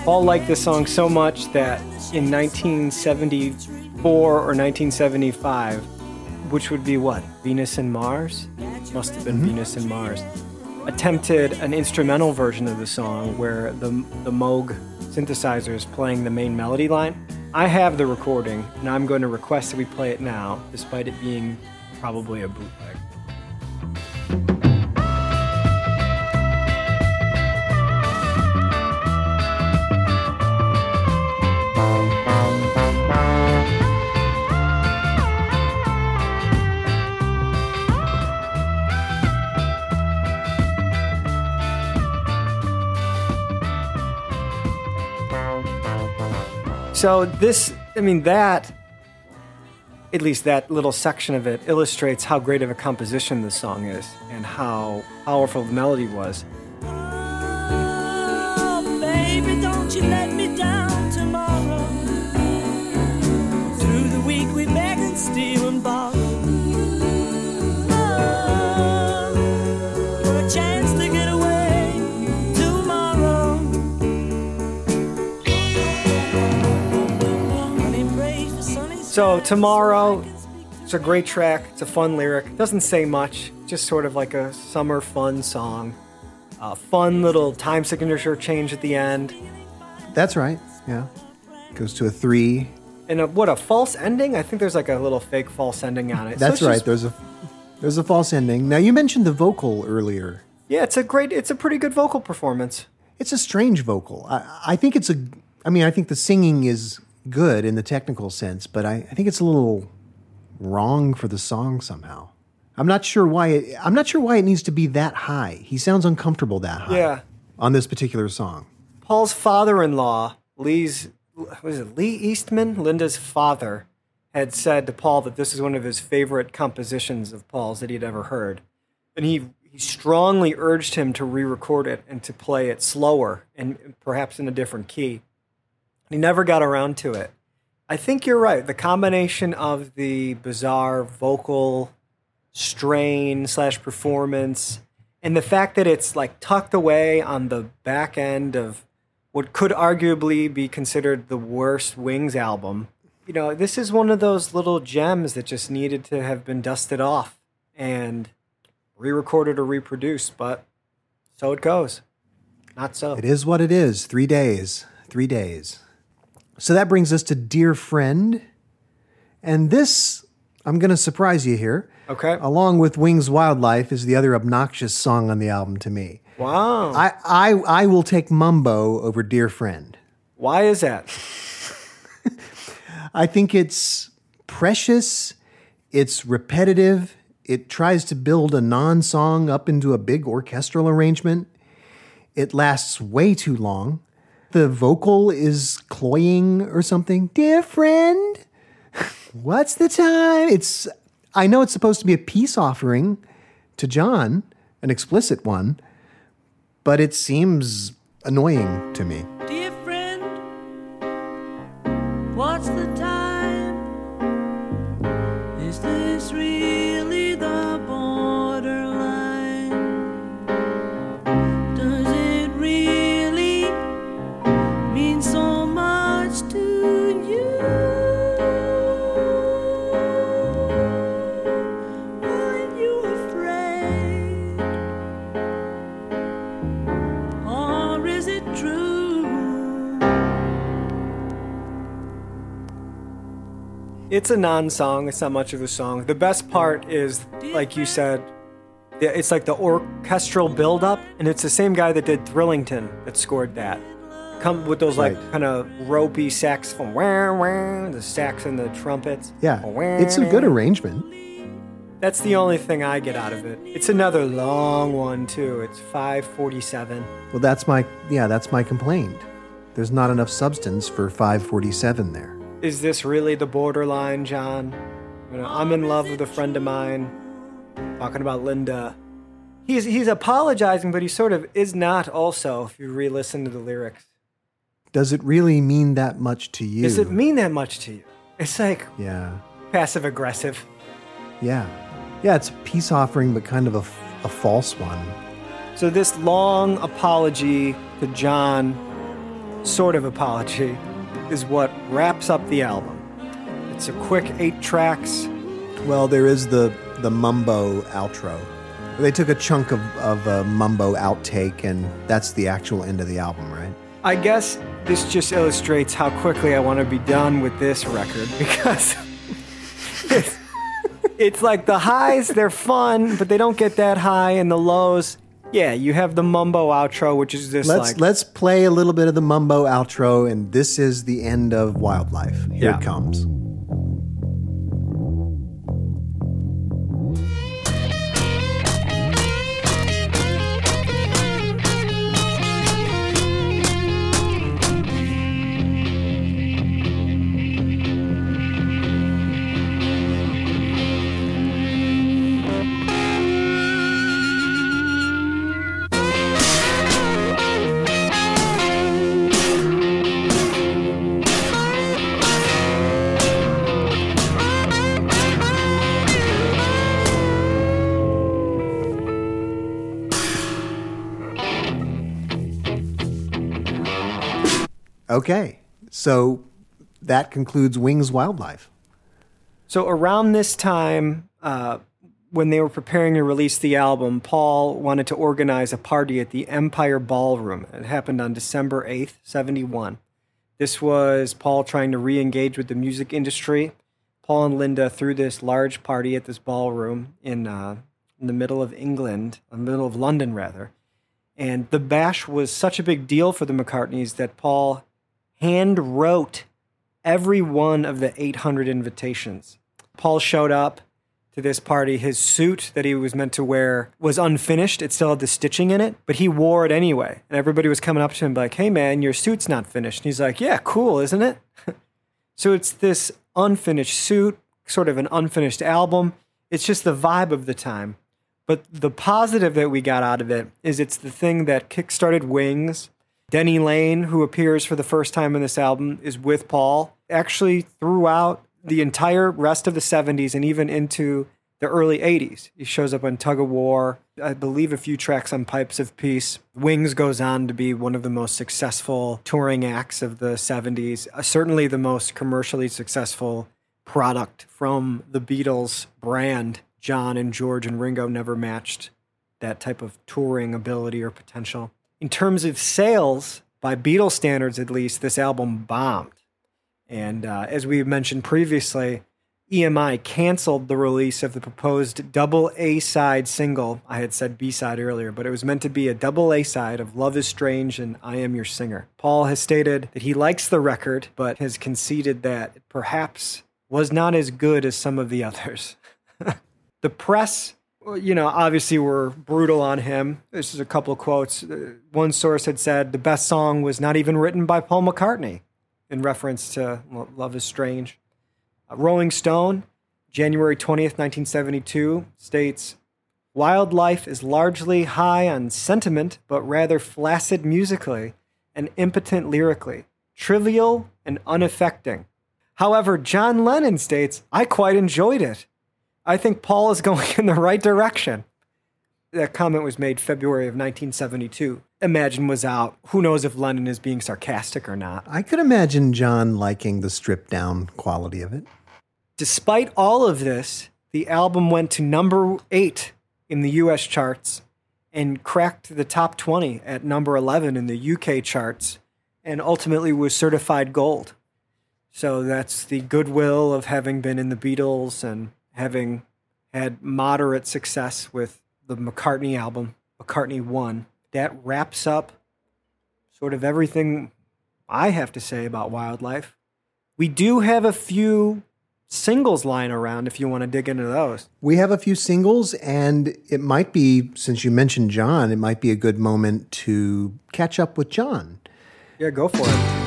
Back. Liked this song so much that in 1974 or 1975, which would be what? Venus and Mars? Must have been mm-hmm. Venus and Mars. Attempted an instrumental version of the song where the, the Moog synthesizer is playing the main melody line. I have the recording, and I'm going to request that we play it now, despite it being probably a bootleg. So this, I mean, that, at least that little section of it, illustrates how great of a composition this song is and how powerful the melody was. Oh, you let me down tomorrow. Through the week we beg and steal and borrow. So tomorrow, it's a great track. It's a fun lyric. Doesn't say much. Just sort of like a summer fun song. A fun little time signature change at the end. That's right. Yeah. Goes to a three. And a, what a false ending! I think there's like a little fake false ending on it. That's it's right. just- There's a there's a false ending. Now you mentioned the vocal earlier. yeah, it's a great. It's a pretty good vocal performance. It's a strange vocal. I, I think it's a. I mean, I think the singing is good in the technical sense, but I, I think it's a little wrong for the song somehow. I'm not sure why. It, I'm not sure why it needs to be that high. He sounds uncomfortable that high. Yeah. On this particular song. Paul's father-in-law Lee's was it Lee Eastman, Linda's father, had said to Paul that this is one of his favorite compositions of Paul's that he'd ever heard, and he he strongly urged him to re-record it and to play it slower and perhaps in a different key. He never got around to it. I think you're right. The combination of the bizarre vocal strain slash performance and the fact that it's like tucked away on the back end of what could arguably be considered the worst Wings album. You know, this is one of those little gems that just needed to have been dusted off and re-recorded or reproduced, but so it goes. Not so. It is what it is. Three days. Three days. So that brings us to Dear Friend. And this, I'm going to surprise you here. Okay. Along with Wings Wildlife is the other obnoxious song on the album to me. Wow. I, I, I will take Mumbo over Dear Friend. Why is that? [laughs] I think it's precious, it's repetitive, it tries to build a non song up into a big orchestral arrangement. It lasts way too long. The vocal is cloying or something. Dear friend, [laughs] what's the time? It's I know it's supposed to be a peace offering to John, an explicit one, but it seems annoying to me. It's a non-song. It's not much of a song. The best part is, like you said, it's like the orchestral build-up, and it's the same guy that did Thrillington that scored that. Come with those like Right. kind of ropey saxophone, wah, wah, the sax and the trumpets. Yeah, Wah. it's a good arrangement. That's the only thing I get out of it. It's another long one too. It's 547. Well, that's my yeah, that's my complaint. There's not enough substance for 547 there. Is this really the borderline, John? You know, I'm in love with a friend of mine. Talking about Linda. He's he's apologizing, but he sort of is not. Also, if you re-listen to the lyrics, Does it really mean that much to you? does it mean that much to you? It's like Yeah. passive aggressive. Yeah. Yeah, it's a peace offering, but kind of a, a false one. So this long apology to John, sort of apology, is what wraps up the album. It's a quick eight tracks. Well, there is the the mumbo outro. They took a chunk of, of a mumbo outtake, and that's the actual end of the album, right? I guess this just illustrates how quickly I want to be done with this record [laughs] because it's, it's like the highs, they're fun, but they don't get that high, and the lows, yeah, you have the mumbo outro, which is just Let's like let's play a little bit of the mumbo outro, and this is the end of Wildlife. Here Yeah. it comes. So that concludes Wings Wildlife. So around this time, uh, when they were preparing to release the album, Paul wanted to organize a party at the Empire Ballroom. It happened on December 8th, 71. This was Paul trying to re engage with the music industry. Paul and Linda threw this large party at this ballroom in, uh, in the middle of England, in the middle of London, rather. And the bash was such a big deal for the McCartneys that Paul hand wrote every one of the 800 invitations. Paul showed up to this party. His suit that he was meant to wear was unfinished. It still had the stitching in it, but he wore it anyway. And everybody was coming up to him like, "Hey man, your suit's not finished." And he's like, "Yeah, cool, isn't it?" [laughs] so it's this unfinished suit, sort of an unfinished album. It's just the vibe of the time. But the positive that we got out of it is it's the thing that kickstarted Wings. Denny Laine, who appears for the first time in this album, is with Paul actually throughout the entire rest of the 70s and even into the early 80s. He shows up on Tug of War, I believe a few tracks on Pipes of Peace. Wings goes on to be one of the most successful touring acts of the 70s, uh, certainly the most commercially successful product from the Beatles brand. John and George and Ringo never matched that type of touring ability or potential. In terms of sales, by Beatles standards at least, this album bombed. And uh, as we mentioned previously, EMI canceled the release of the proposed double A side single. I had said B side earlier, but it was meant to be a double A side of Love is Strange and I Am Your Singer. Paul has stated that he likes the record, but has conceded that it perhaps was not as good as some of the others. [laughs] the press, you know, obviously were brutal on him. This is a couple of quotes. Uh, One source had said the best song was not even written by Paul McCartney, in reference to Love is Strange. Uh, Rolling Stone, January 20th, 1972, states Wildlife is largely high on sentiment, but rather flaccid musically and impotent lyrically, trivial and unaffecting. However, John Lennon states, I quite enjoyed it. I think Paul is [laughs] going in the right direction. That comment was made February of 1972. Imagine was out. Who knows if Lennon is being sarcastic or not. I could imagine John liking the stripped down quality of it. Despite all of this, the album went to number eight in the US charts and cracked the top 20 at number 11 in the UK charts and ultimately was certified gold. So that's the goodwill of having been in the Beatles and having had moderate success with the McCartney album, McCartney 1. That wraps up sort of everything I have to say about wildlife. We do have a few singles lying around if you want to dig into those. We have a few singles, and it might be, since you mentioned John, it might be a good moment to catch up with John. Yeah, go for it.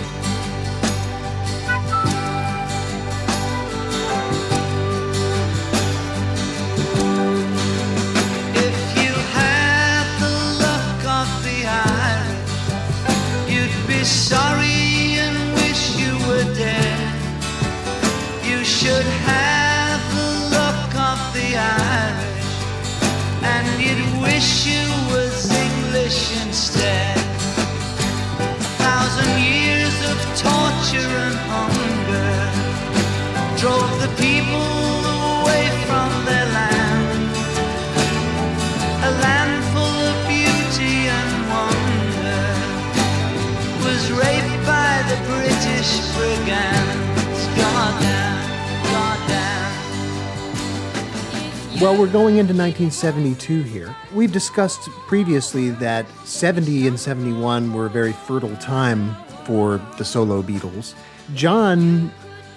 Well, we're going into 1972 here. We've discussed previously that 70 and 71 were a very fertile time for the solo Beatles. John,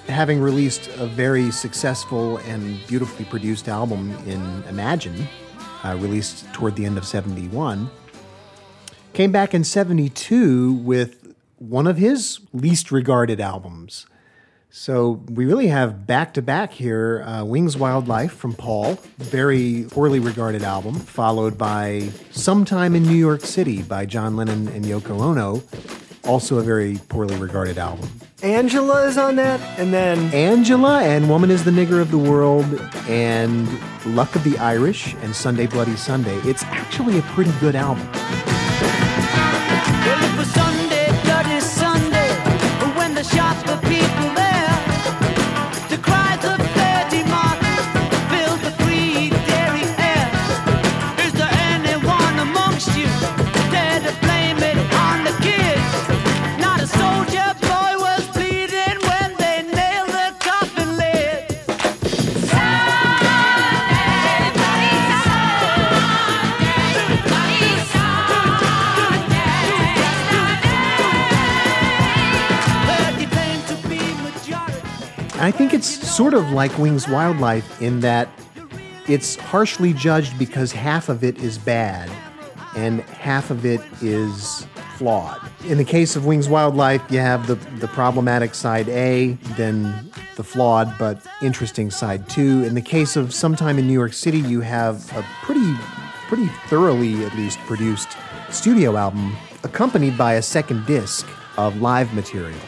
having released a very successful and beautifully produced album in Imagine, uh, released toward the end of 71, came back in 72 with one of his least regarded albums. So we really have back to back here uh, Wings Wildlife from Paul, very poorly regarded album, followed by Sometime in New York City by John Lennon and Yoko Ono, also a very poorly regarded album. Angela is on that, and then Angela and Woman is the Nigger of the World and Luck of the Irish and Sunday Bloody Sunday. It's actually a pretty good album. Sort of like Wings Wildlife in that it's harshly judged because half of it is bad and half of it is flawed. In the case of Wings Wildlife, you have the, the problematic side A, then the flawed but interesting side 2. In the case of Sometime in New York City, you have a pretty pretty thoroughly at least produced studio album accompanied by a second disc of live material.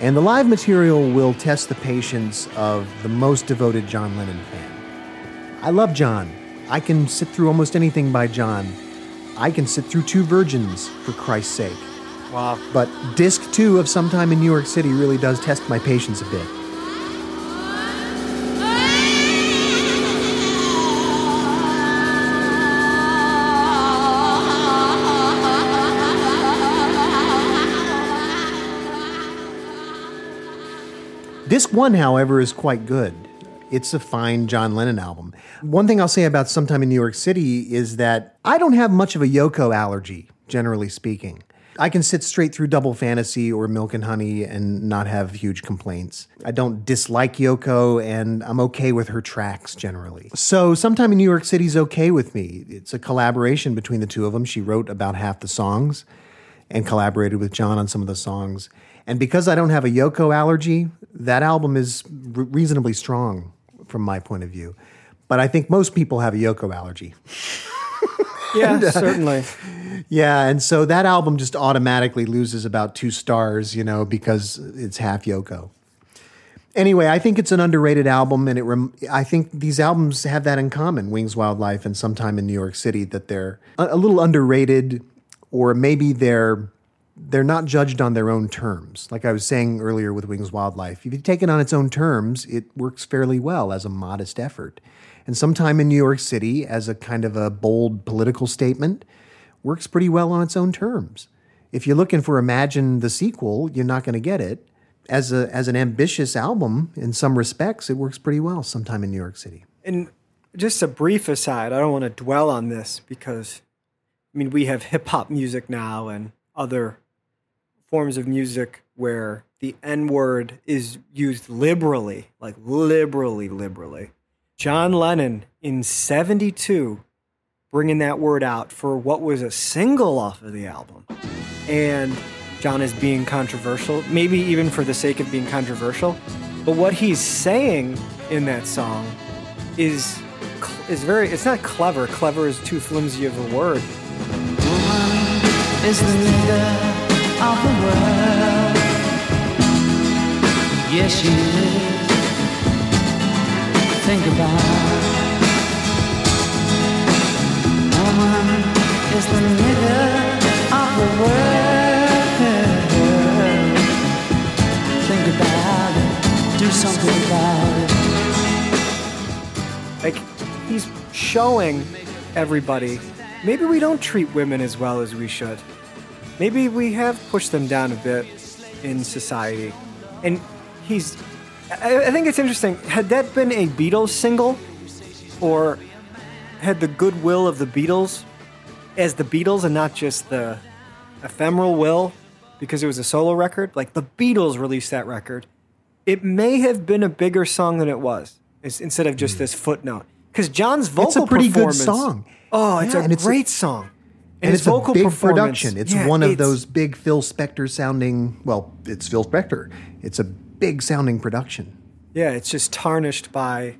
And the live material will test the patience of the most devoted John Lennon fan. I love John. I can sit through almost anything by John. I can sit through two virgins, for Christ's sake. Wow. But disc two of Sometime in New York City really does test my patience a bit. Disc one, however, is quite good. It's a fine John Lennon album. One thing I'll say about Sometime in New York City is that I don't have much of a Yoko allergy, generally speaking. I can sit straight through Double Fantasy or Milk and Honey and not have huge complaints. I don't dislike Yoko, and I'm okay with her tracks generally. So, Sometime in New York City is okay with me. It's a collaboration between the two of them. She wrote about half the songs and collaborated with John on some of the songs. And because I don't have a Yoko allergy, that album is re- reasonably strong from my point of view. But I think most people have a Yoko allergy. Yeah, [laughs] uh, certainly. Yeah, and so that album just automatically loses about two stars, you know, because it's half Yoko. Anyway, I think it's an underrated album, and it. Rem- I think these albums have that in common: Wings, Wildlife, and Sometime in New York City. That they're a, a little underrated, or maybe they're they're not judged on their own terms. Like I was saying earlier with Wings, Wildlife, if you take it on its own terms, it works fairly well as a modest effort. And Sometime in New York City, as a kind of a bold political statement, works pretty well on its own terms. If you're looking for Imagine the sequel, you're not going to get it. As a as an ambitious album, in some respects, it works pretty well. Sometime in New York City. And just a brief aside, I don't want to dwell on this because, I mean, we have hip hop music now and other forms of music where the N word is used liberally, like liberally, liberally. John Lennon in 72 bringing that word out for what was a single off of the album. And John is being controversial, maybe even for the sake of being controversial. But what he's saying in that song is is very it's not clever. Clever is too flimsy of a word. Of the world. Yes, she is. Think about it. Woman is the leader of the world. Think about it. Do something about it. Like he's showing everybody maybe we don't treat women as well as we should. Maybe we have pushed them down a bit in society. And he's I, I think it's interesting. Had that been a Beatles single or had the goodwill of the Beatles as the Beatles and not just the ephemeral will because it was a solo record, like the Beatles released that record, it may have been a bigger song than it was instead of just this footnote. Because John's vocal Hmm. It's a pretty good song. Oh, it's Yeah, a and it's a- great song. And his it's a big production. It's Yeah, one of it's- those big Phil Spector sounding. Well, it's Phil Spector. It's a big sounding production. Yeah, it's just tarnished by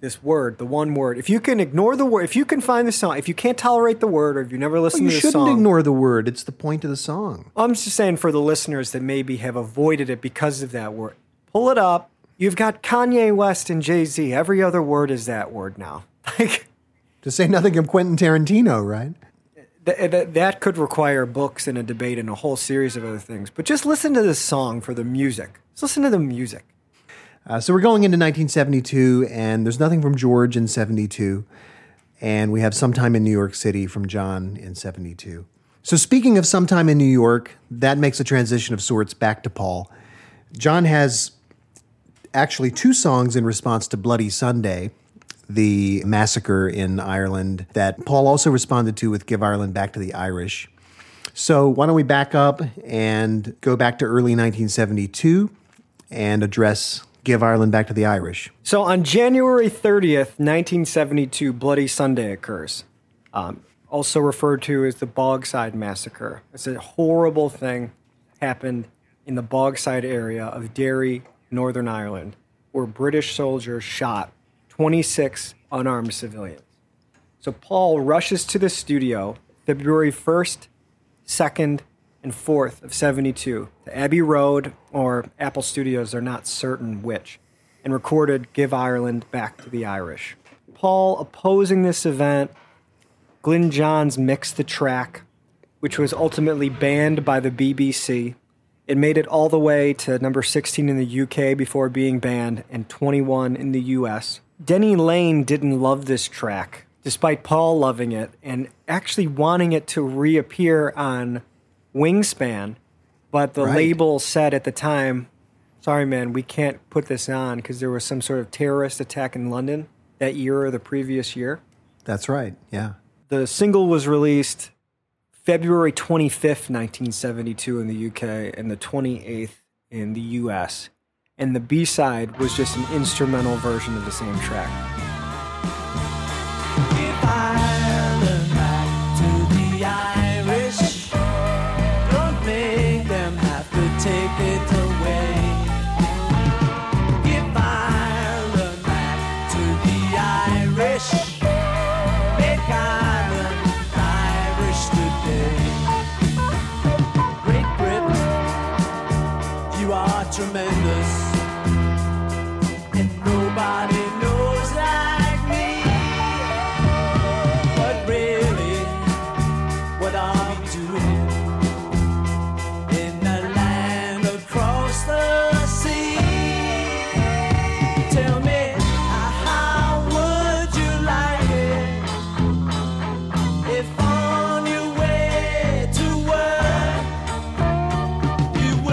this word, the one word. If you can ignore the word, if you can find the song, if you can't tolerate the word, or if you never listened you to the shouldn't ignore the word. It's the point of the song. I'm just saying for the listeners that maybe have avoided it because of that word. Pull it up. You've got Kanye West and Jay Z. Every other word is that word now. [laughs] Like To say nothing of Quentin Tarantino, right? Th- th- that could require books and a debate and a whole series of other things. But just listen to this song for the music. Just listen to the music. Uh, so we're going into 1972, and there's nothing from George in 72, and we have Sometime in New York City from John in 72. So speaking of Sometime in New York, that makes a transition of sorts back to Paul. John has actually two songs in response to Bloody Sunday, the massacre in Ireland that Paul also responded to with Give Ireland Back to the Irish. So why don't we back up and go back to early 1972 and address Give Ireland Back to the Irish. So on January 30th, 1972, Bloody Sunday occurs, um, also referred to as the Bogside Massacre. It's a horrible thing happened in the Bogside area of Derry, Northern Ireland, where British soldiers shot 26 unarmed civilians. So Paul rushes to the studio February 1st, 2nd, and 4th of 72 to Abbey Road or Apple Studios, they're not certain which, and recorded Give Ireland Back to the Irish. Paul opposing this event, Glyn Johns mixed the track, which was ultimately banned by the BBC. It made it all the way to number 16 in the UK before being banned and 21 in the US. Denny Laine didn't love this track, despite Paul loving it and actually wanting it to reappear on Wingspan, but the Right. label said at the time, sorry man, we can't put this on because there was some sort of terrorist attack in London that year or the previous year. That's right. Yeah. The single was released February 25th, 1972 in the UK and the 28th in the US. And the B-side was just an instrumental version of the same track.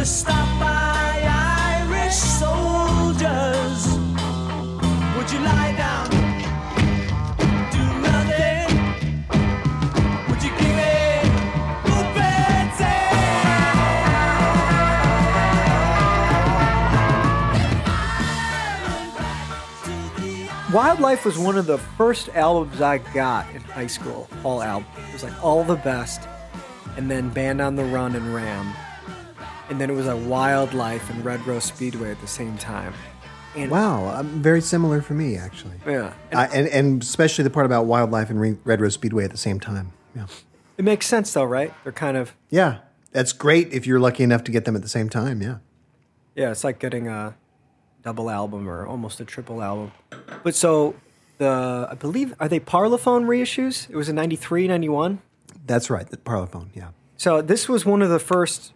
Stopped by Irish soldiers? Would you lie down? Do nothing? Would you give it Wildlife was one of the first albums I got in high school. all album. It was like all the best, and then Band on the Run and Ram, and then it was a Wildlife and Red Rose Speedway at the same time. And Wow. Um, very similar for me, actually. yeah, and I, and, and especially the part about wildlife and Re- Red Rose Speedway at the same time. Yeah. it makes sense though, right? They're kind of Yeah. That's great if you're lucky enough to get them at the same time. Yeah. yeah, it's like getting a double album or almost a triple album. But so the I believe are they Parlophone reissues? It was in 93, 91? That's right. The Parlophone. Yeah. So this was one of the first,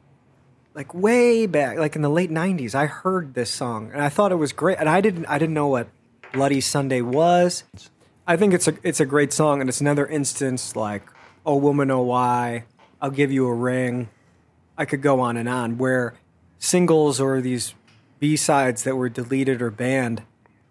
like way back, like in the late '90s. I heard this song and I thought it was great. And I didn't, I didn't know what Bloody Sunday was. I think it's a, it's a great song, and it's another instance like, "Oh woman, oh why, I'll give you a ring." I could go on and on where singles or these B sides that were deleted or banned,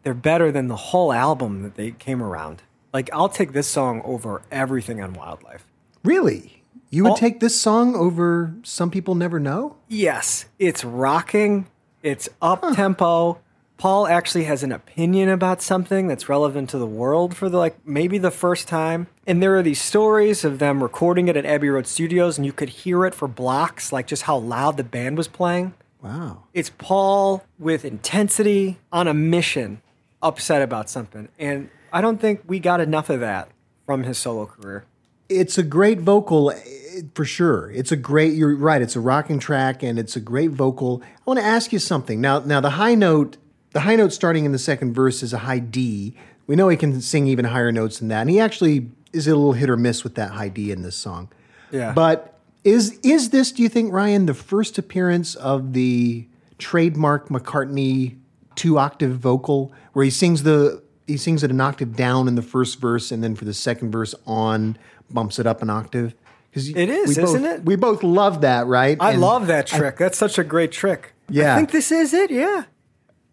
they're better than the whole album that they came around. Like I'll take this song over everything on Wildlife. Really? You would All- take this song over Some People Never Know? Yes, it's rocking. It's up tempo. Paul actually has an opinion about something that's relevant to the world for the like maybe the first time. And there are these stories of them recording it at Abbey Road Studios, and you could hear it for blocks, like just how loud the band was playing. Wow. It's Paul with intensity on a mission, upset about something. And I don't think we got enough of that from his solo career. It's a great vocal eh, for sure. It's a great. You're right. It's a rocking track, and it's a great vocal. I want to ask you something now. Now the high note, the high note starting in the second verse is a high D. We know he can sing even higher notes than that, and he actually is a little hit or miss with that high D in this song. Yeah. But is is this? Do you think Ryan the first appearance of the trademark McCartney two octave vocal where he sings the he sings it an octave down in the first verse and then for the second verse on bumps it up an octave? Because It is, isn't it? We both love that, right? I And love that trick. That's such a great trick. Yeah. I think this is it. Yeah.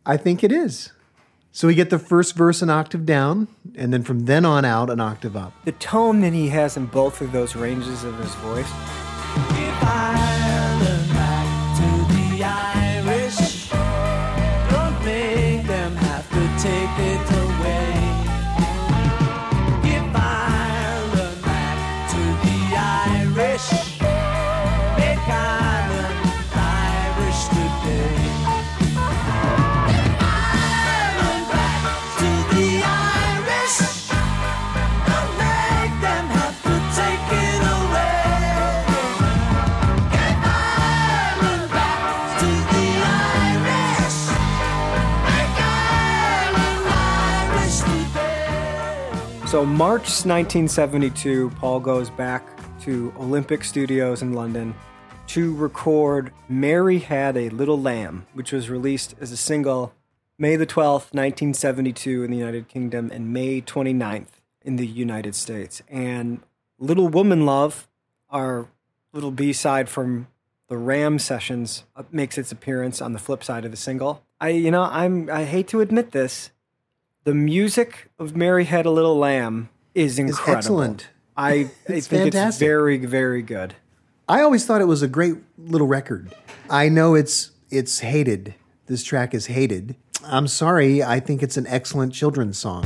I think it is. So we get the first verse an octave down, and then from then on out an octave up. the tone that he has in both of those ranges of his voice. So, March 1972, Paul goes back to Olympic Studios in London to record Mary Had a Little Lamb, which was released as a single May the 12th, 1972 in the United Kingdom and May 29th in the United States. And Little Woman Love, our little B side from the Ram sessions, uh, makes its appearance on the flip side of the single. I, you know, I'm, I hate to admit this, the music of Mary Had a Little Lamb is incredible. It's excellent. I, I [laughs] It's think it's very, very good. I always thought it was a great little record. I know it's it's hated. This track is hated. I'm sorry. I think it's an excellent children's song.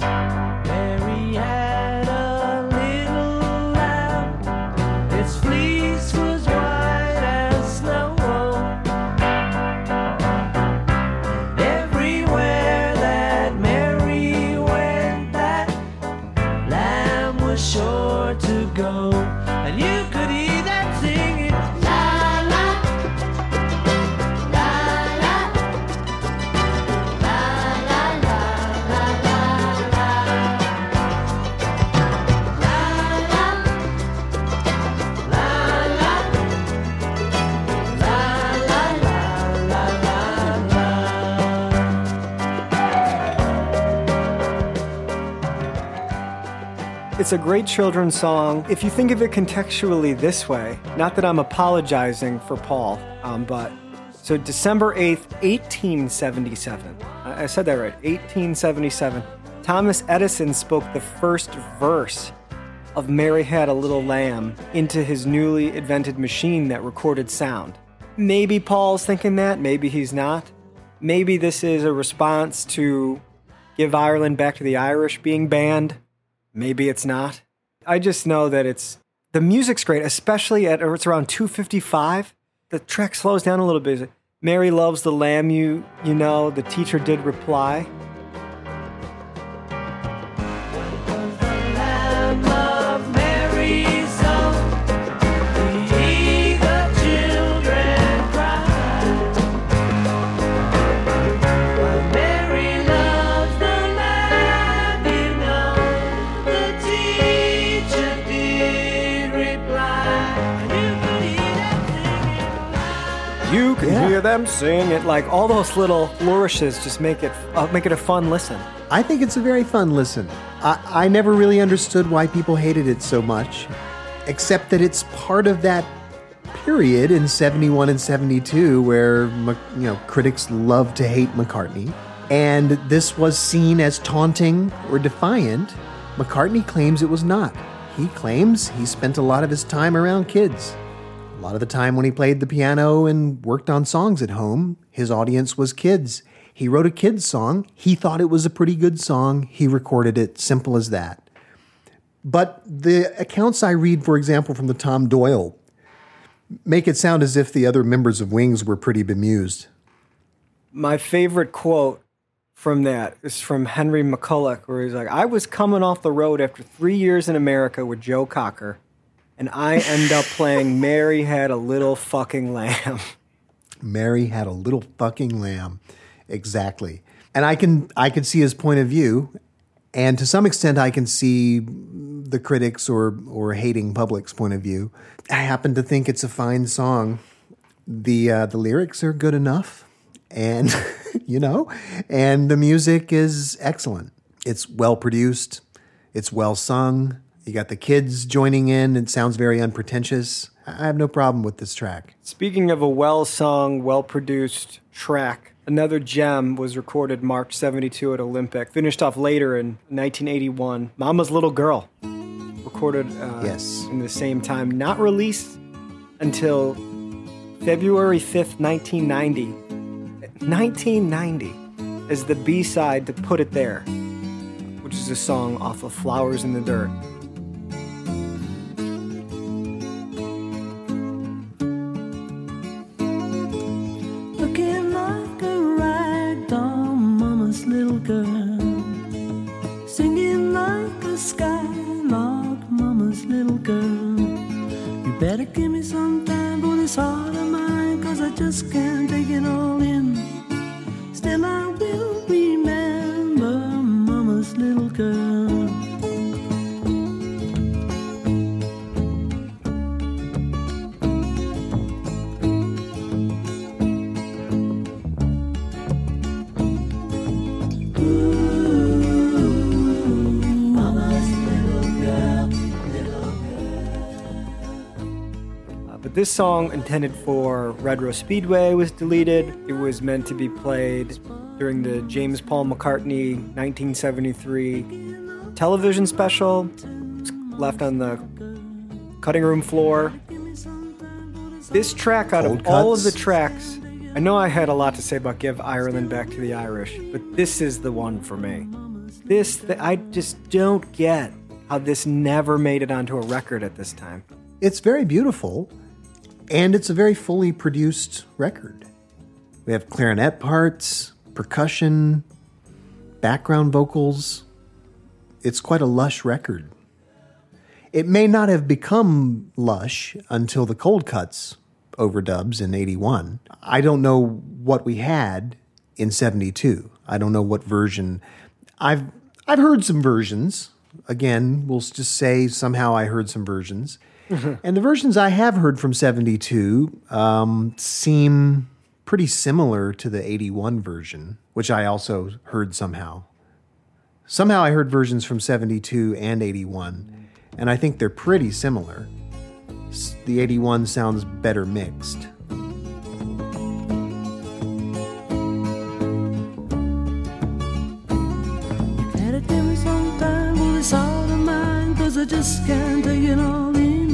It's a great children's song. If you think of it contextually this way, not that I'm apologizing for Paul, um, but so December 8th, 1877. I I said that right, 1877. Thomas Edison spoke the first verse of Mary Had a Little Lamb into his newly invented machine that recorded sound. Maybe Paul's thinking that, maybe he's not. Maybe this is a response to give Ireland back to the Irish being banned. Maybe it's not. I just know that it's the music's great, especially at it's around 255. The track slows down a little bit. Mary loves the lamb you you know, the teacher did reply. Them sing it like all those little flourishes just make it uh, make it a fun listen. I think it's a very fun listen. I, I never really understood why people hated it so much, except that it's part of that period in 71 and 72 where you know critics love to hate McCartney and this was seen as taunting or defiant McCartney claims it was not he claims he spent a lot of his time around kids a lot of the time when he played the piano and worked on songs at home, his audience was kids. He wrote a kids song. He thought it was a pretty good song. He recorded it, simple as that. But the accounts I read, for example, from the Tom Doyle, make it sound as if the other members of Wings were pretty bemused. My favorite quote from that is from Henry McCullough, where he's like, I was coming off the road after three years in America with Joe Cocker, and I end up playing Mary Had a Little Fucking Lamb. Mary had a little fucking lamb. Exactly. And I can I can see his point of view, and to some extent I can see the critics or or hating public's point of view. I happen to think it's a fine song. The uh, the lyrics are good enough, and [laughs] you know, and the music is excellent. It's well produced. It's well sung. You got the kids joining in. It sounds very unpretentious. I have no problem with this track. Speaking of a well sung, well produced track, another gem was recorded March 72 at Olympic, finished off later in 1981. Mama's Little Girl, recorded uh, Yes. in the same time, not released until February 5th, 1990. 1990 as the B side to Put It There, which is a song off of Flowers in the Dirt. Better give me some time for this heart of mine, cause I just can't take it all in. But this song, intended for Red Rose Speedway, was deleted. It was meant to be played during the James Paul McCartney 1973 television special. Left on the cutting room floor. This track, out Cold of all of the tracks, I know I had a lot to say about Give Ireland Back to the Irish, but this is the one for me. This, th- I just don't get how this never made it onto a record at this time. It's very beautiful, and it's a very fully produced record. We have clarinet parts, percussion, background vocals. It's quite a lush record. It may not have become lush until the cold cuts overdubs in 81. I don't know what we had in 72. I don't know what version. I've I've heard some versions. Again, we'll just say somehow I heard some versions. [laughs] and the versions I have heard from 72 um, seem pretty similar to the 81 version, which I also heard somehow. Somehow I heard versions from 72 and 81, and I think they're pretty similar. The 81 sounds better mixed. I just can't take it all in.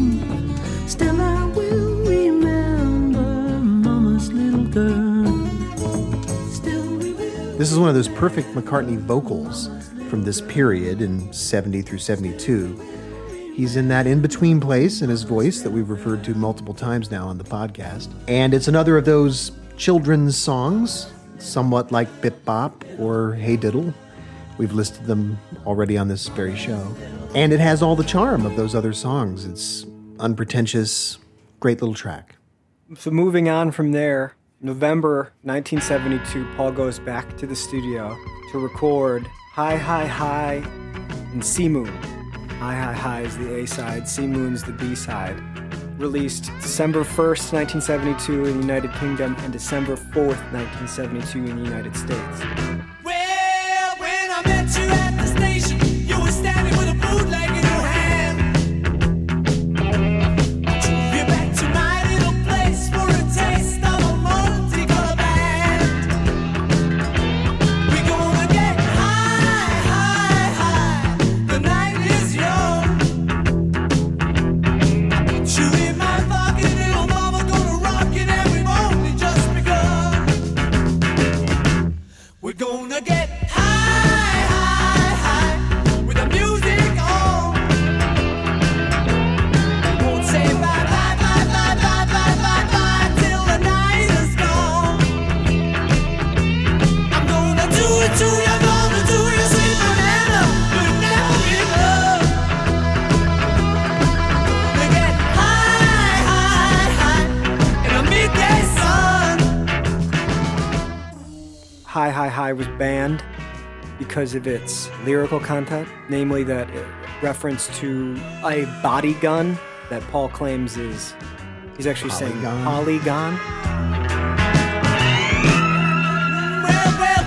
This is one of those perfect McCartney vocals from this period in 70 through 72. He's in that in between place in his voice that we've referred to multiple times now on the podcast. And it's another of those children's songs, somewhat like Bip Bop or Hey Diddle. We've listed them already on this very show. And it has all the charm of those other songs. It's unpretentious, great little track. So moving on from there, November 1972, Paul goes back to the studio to record Hi Hi Hi and C Moon. Hi Hi Hi is the A side, C Moon's the B side. Released December 1st, 1972 in the United Kingdom and December 4th, 1972 in the United States. Well, because of its lyrical content, namely that reference to a body gun that Paul claims is he's actually saying Polygon. polygon. Well, well,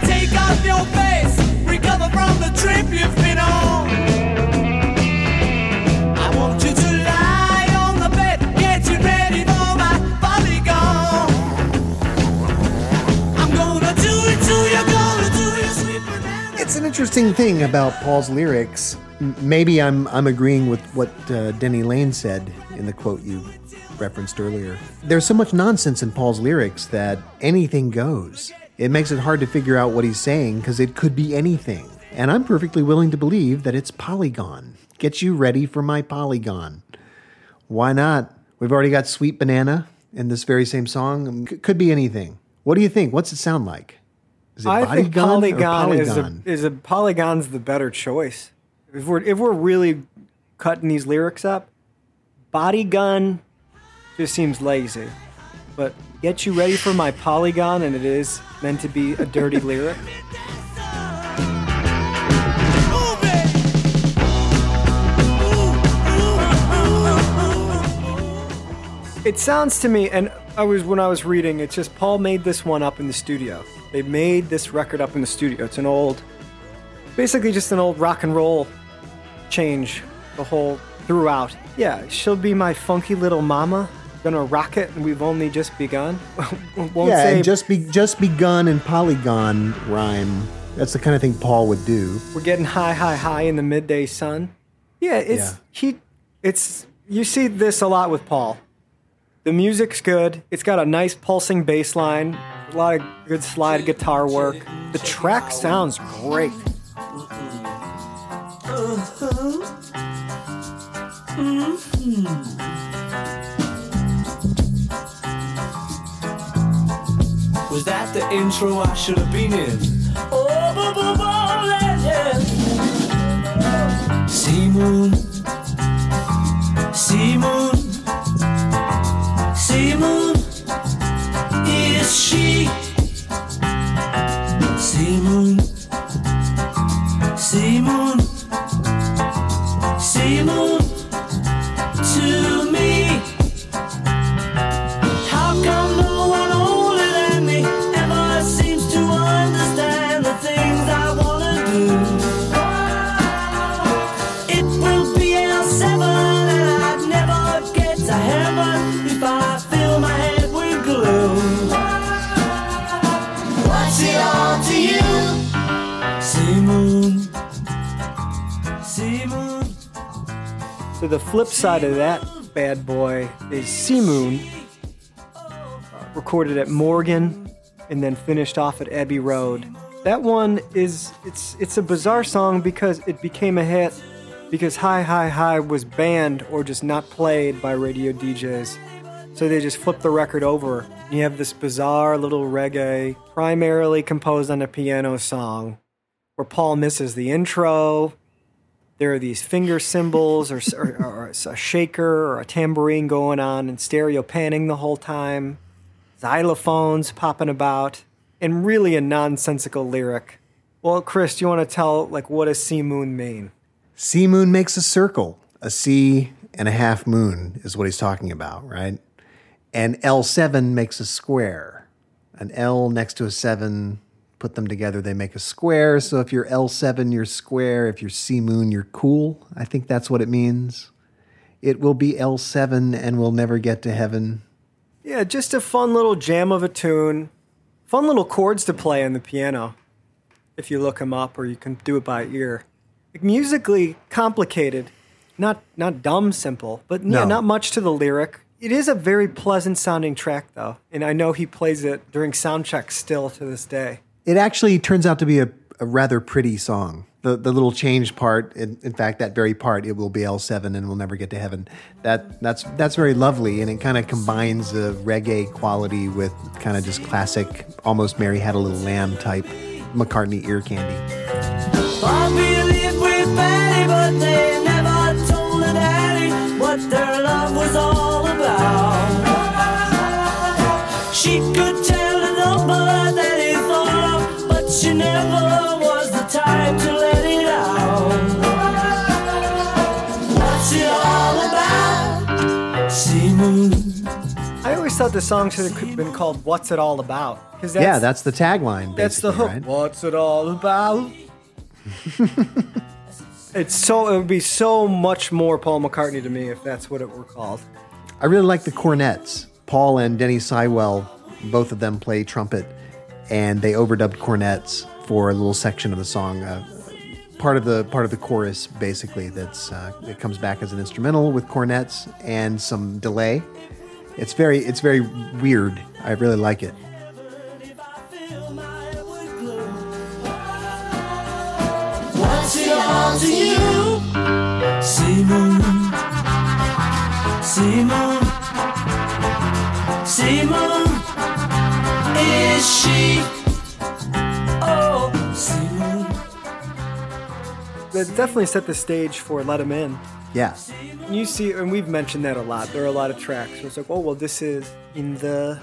interesting thing about Paul's lyrics. Maybe I'm I'm agreeing with what uh, Denny Laine said in the quote you referenced earlier. There's so much nonsense in Paul's lyrics that anything goes. It makes it hard to figure out what he's saying because it could be anything. And I'm perfectly willing to believe that it's Polygon. Get you ready for my Polygon. Why not? We've already got Sweet Banana in this very same song. C- could be anything. What do you think? What's it sound like? Is it I think Bodygon or polygon, is a, is a polygon's the better choice. If we're if we're really cutting these lyrics up, body gun just seems lazy. But get you ready for my polygon, and it is meant to be a dirty [laughs] lyric. It sounds to me, and I was when I was reading, it's just Paul made this one up in the studio. They made this record up in the studio. It's an old, basically just an old rock and roll change. The whole throughout. Yeah, she'll be my funky little mama. gonna rock it, and we've only just begun. [laughs] Won't yeah, say and just be just begun and polygon rhyme. That's the kind of thing Paul would do. we're getting high, high, high in the midday sun. Yeah, it's Yeah. he. It's you see this a lot with Paul. The music's good. It's got a nice pulsing bass line, a lot of good slide guitar work. The track sounds great. Was that the intro I should have been in? Oh. Sea moon, sea moon, she? The flip side of that bad boy is C Moon, uh, recorded at Morgan and then finished off at Abbey Road. That one is it's it's a bizarre song because it became a hit because Hi Hi Hi was banned or just not played by radio DJs. So they just flipped the record over. You have this bizarre little reggae, primarily composed on a piano song, where Paul misses the intro, there are these finger cymbals or, or, or a shaker or a tambourine going on and stereo panning the whole time, xylophones popping about, and really a nonsensical lyric. Well, Chris, do you want to tell like what does C Moon mean? C Moon makes a circle. A sea and a half moon is what he's talking about, right? And L7 makes a square. An L next to a 7, put them together, they make a square. So if you're L7, you're square. If you're C Moon, you're cool. I think that's what it means. It will be L7 and we'll never get to heaven. Yeah, just a fun little jam of a tune. Fun little chords to play on the piano if you look them up or you can do it by ear. Like, musically complicated, not not dumb simple, but yeah, not much to the lyric. It is a very pleasant sounding track though, and I know he plays it during sound checks still to this day. It actually turns out to be a, a rather pretty song. The the little change part, in, in fact, that very part, it will be L seven and we'll never get to heaven. That that's that's very lovely, and it kind of combines the reggae quality with kind of just classic, almost Mary Had a Little Lamb type McCartney ear candy. Bobby lived thought the song should have been called "What's It All About" because that's, yeah, that's the tagline. that's the hook. right? What's it all about? [laughs] it's so it would be so much more Paul McCartney to me if that's what it were called. I really like the cornets. Paul and Denny Seiwell, both of them play trumpet, and they overdubbed cornets for a little section of the song. Uh, part of the part of the chorus, basically, that's uh, it comes back as an instrumental with cornets and some delay. It's very it's very weird. I really like it. All to That definitely set the stage for "Let Him In." Yeah, And you see, and we've mentioned that a lot. There are a lot of tracks where it's like, oh, well, this is in the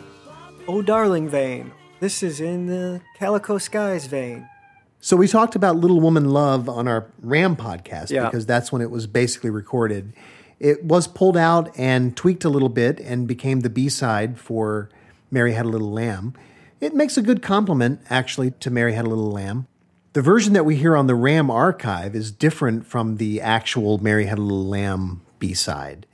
Oh Darling vein. This is in the Calico Skies vein. So we talked about Little Woman Love on our Ram podcast Yeah. because that's when it was basically recorded. It was pulled out and tweaked a little bit and became the B side for Mary Had a Little Lamb. It makes a good compliment, actually, to Mary Had a Little Lamb. The version that we hear on the Ram archive is different from the actual Mary Had a Little Lamb B side.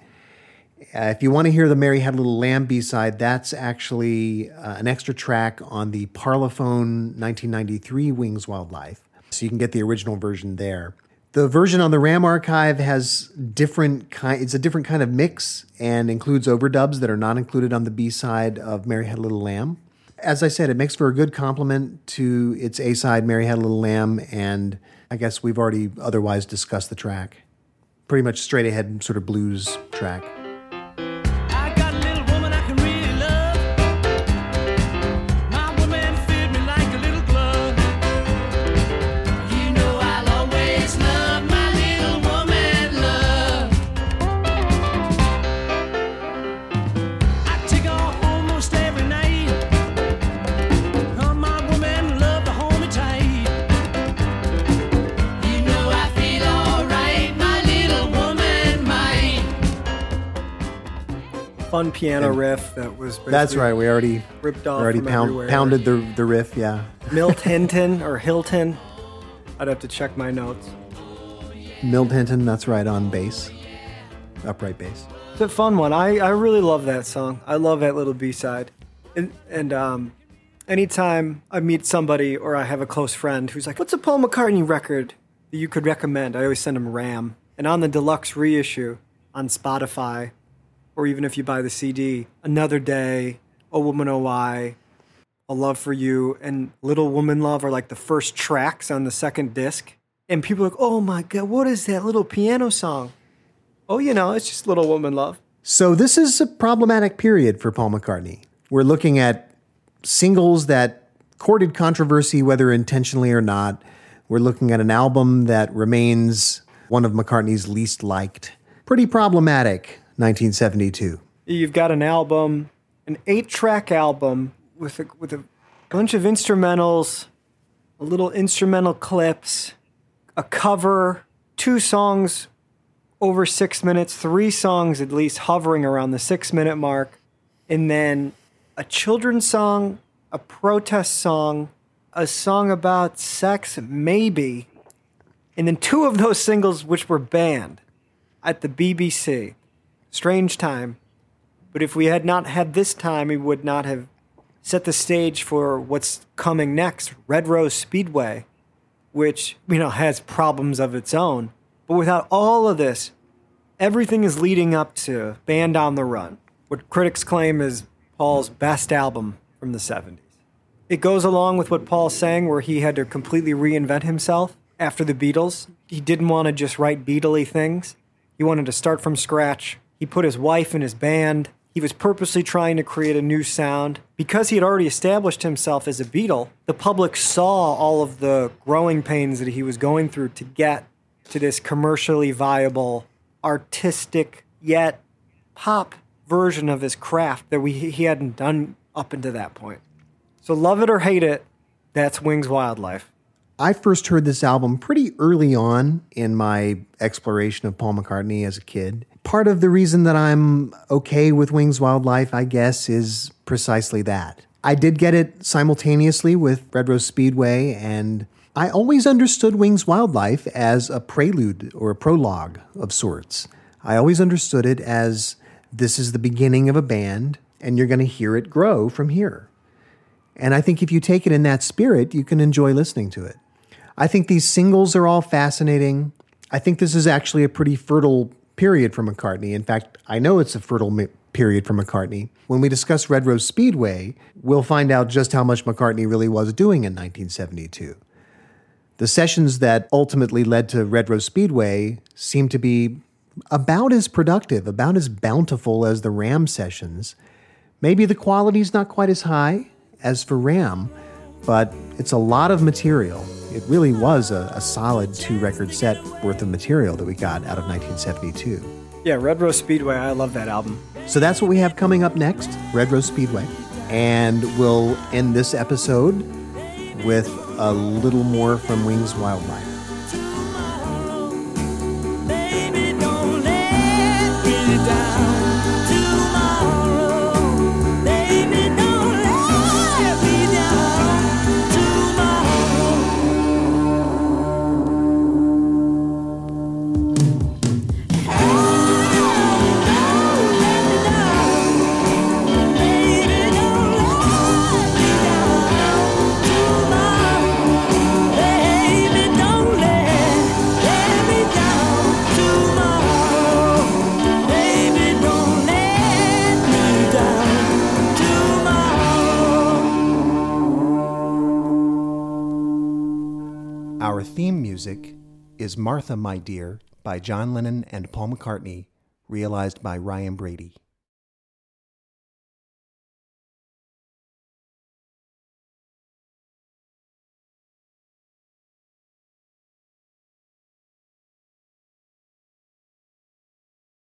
Uh, if you want to hear the Mary Had a Little Lamb B side, that's actually uh, an extra track on the Parlophone 1993 Wings Wildlife. So you can get the original version there. The version on the Ram archive has different kind. It's a different kind of mix and includes overdubs that are not included on the B side of Mary Had a Little Lamb. As I said, it makes for a good complement to its A side, Mary Had a Little Lamb, and I guess we've already otherwise discussed the track. Pretty much straight ahead, sort of blues track. Fun piano riff that was That's right. We already ripped off already pound, pounded the the riff. Yeah, Milt [laughs] Hinton or Hilton. I'd have to check my notes. Milt Hinton. That's right on bass, upright bass. It's a fun one. I, I really love that song. I love that little B side. And and um, anytime I meet somebody or I have a close friend who's like, "What's a Paul McCartney record that you could recommend?" I always send them Ram. And on the deluxe reissue on Spotify, or even if you buy the CD, Another Day, A Woman Oh Why, A Love for You, and Little Woman Love are like the first tracks on the second disc. And people are like, "Oh my god, what is that little piano song?" Oh, you know, it's just Little Woman Love. So this is a problematic period for Paul McCartney. We're looking at singles that courted controversy, whether intentionally or not. We're looking at an album that remains one of McCartney's least liked. Pretty problematic. 1972. You've got an album, an eight-track album with a, with a bunch of instrumentals, a little instrumental clips, a cover, two songs over six minutes, three songs at least hovering around the six-minute mark, and then a children's song, a protest song, a song about sex, maybe, and then two of those singles which were banned at the BBC. Strange time. But if we had not had this time, we would not have set the stage for what's coming next Red Rose Speedway, which, you know, has problems of its own. But without all of this, everything is leading up to Band on the Run, what critics claim is Paul's best album from the 70s. It goes along with what Paul's saying, where he had to completely reinvent himself after the Beatles. He didn't want to just write Beatley things, he wanted to start from scratch. He put his wife in his band. He was purposely trying to create a new sound. Because he had already established himself as a Beatle, the public saw all of the growing pains that he was going through to get to this commercially viable, artistic, yet pop version of his craft that we, he hadn't done up until that point. So, love it or hate it, that's Wings Wildlife. I first heard this album pretty early on in my exploration of Paul McCartney as a kid. Part of the reason that I'm okay with Wings Wildlife, I guess, is precisely that. I did get it simultaneously with Red Rose Speedway, and I always understood Wings Wildlife as a prelude or a prologue of sorts. I always understood it as this is the beginning of a band, and you're going to hear it grow from here. And I think if you take it in that spirit, you can enjoy listening to it. I think these singles are all fascinating. I think this is actually a pretty fertile period for McCartney. In fact, I know it's a fertile period for McCartney. When we discuss Red Rose Speedway, we'll find out just how much McCartney really was doing in 1972. The sessions that ultimately led to Red Rose Speedway seem to be about as productive, about as bountiful as the Ram sessions. Maybe the quality's not quite as high as for Ram, but it's a lot of material. It really was a, a solid two record set worth of material that we got out of 1972. Yeah, Red Rose Speedway, I love that album. So that's what we have coming up next Red Rose Speedway. And we'll end this episode with a little more from Wings Wildlife. Our theme music is Martha, My Dear by John Lennon and Paul McCartney, realized by Ryan Brady.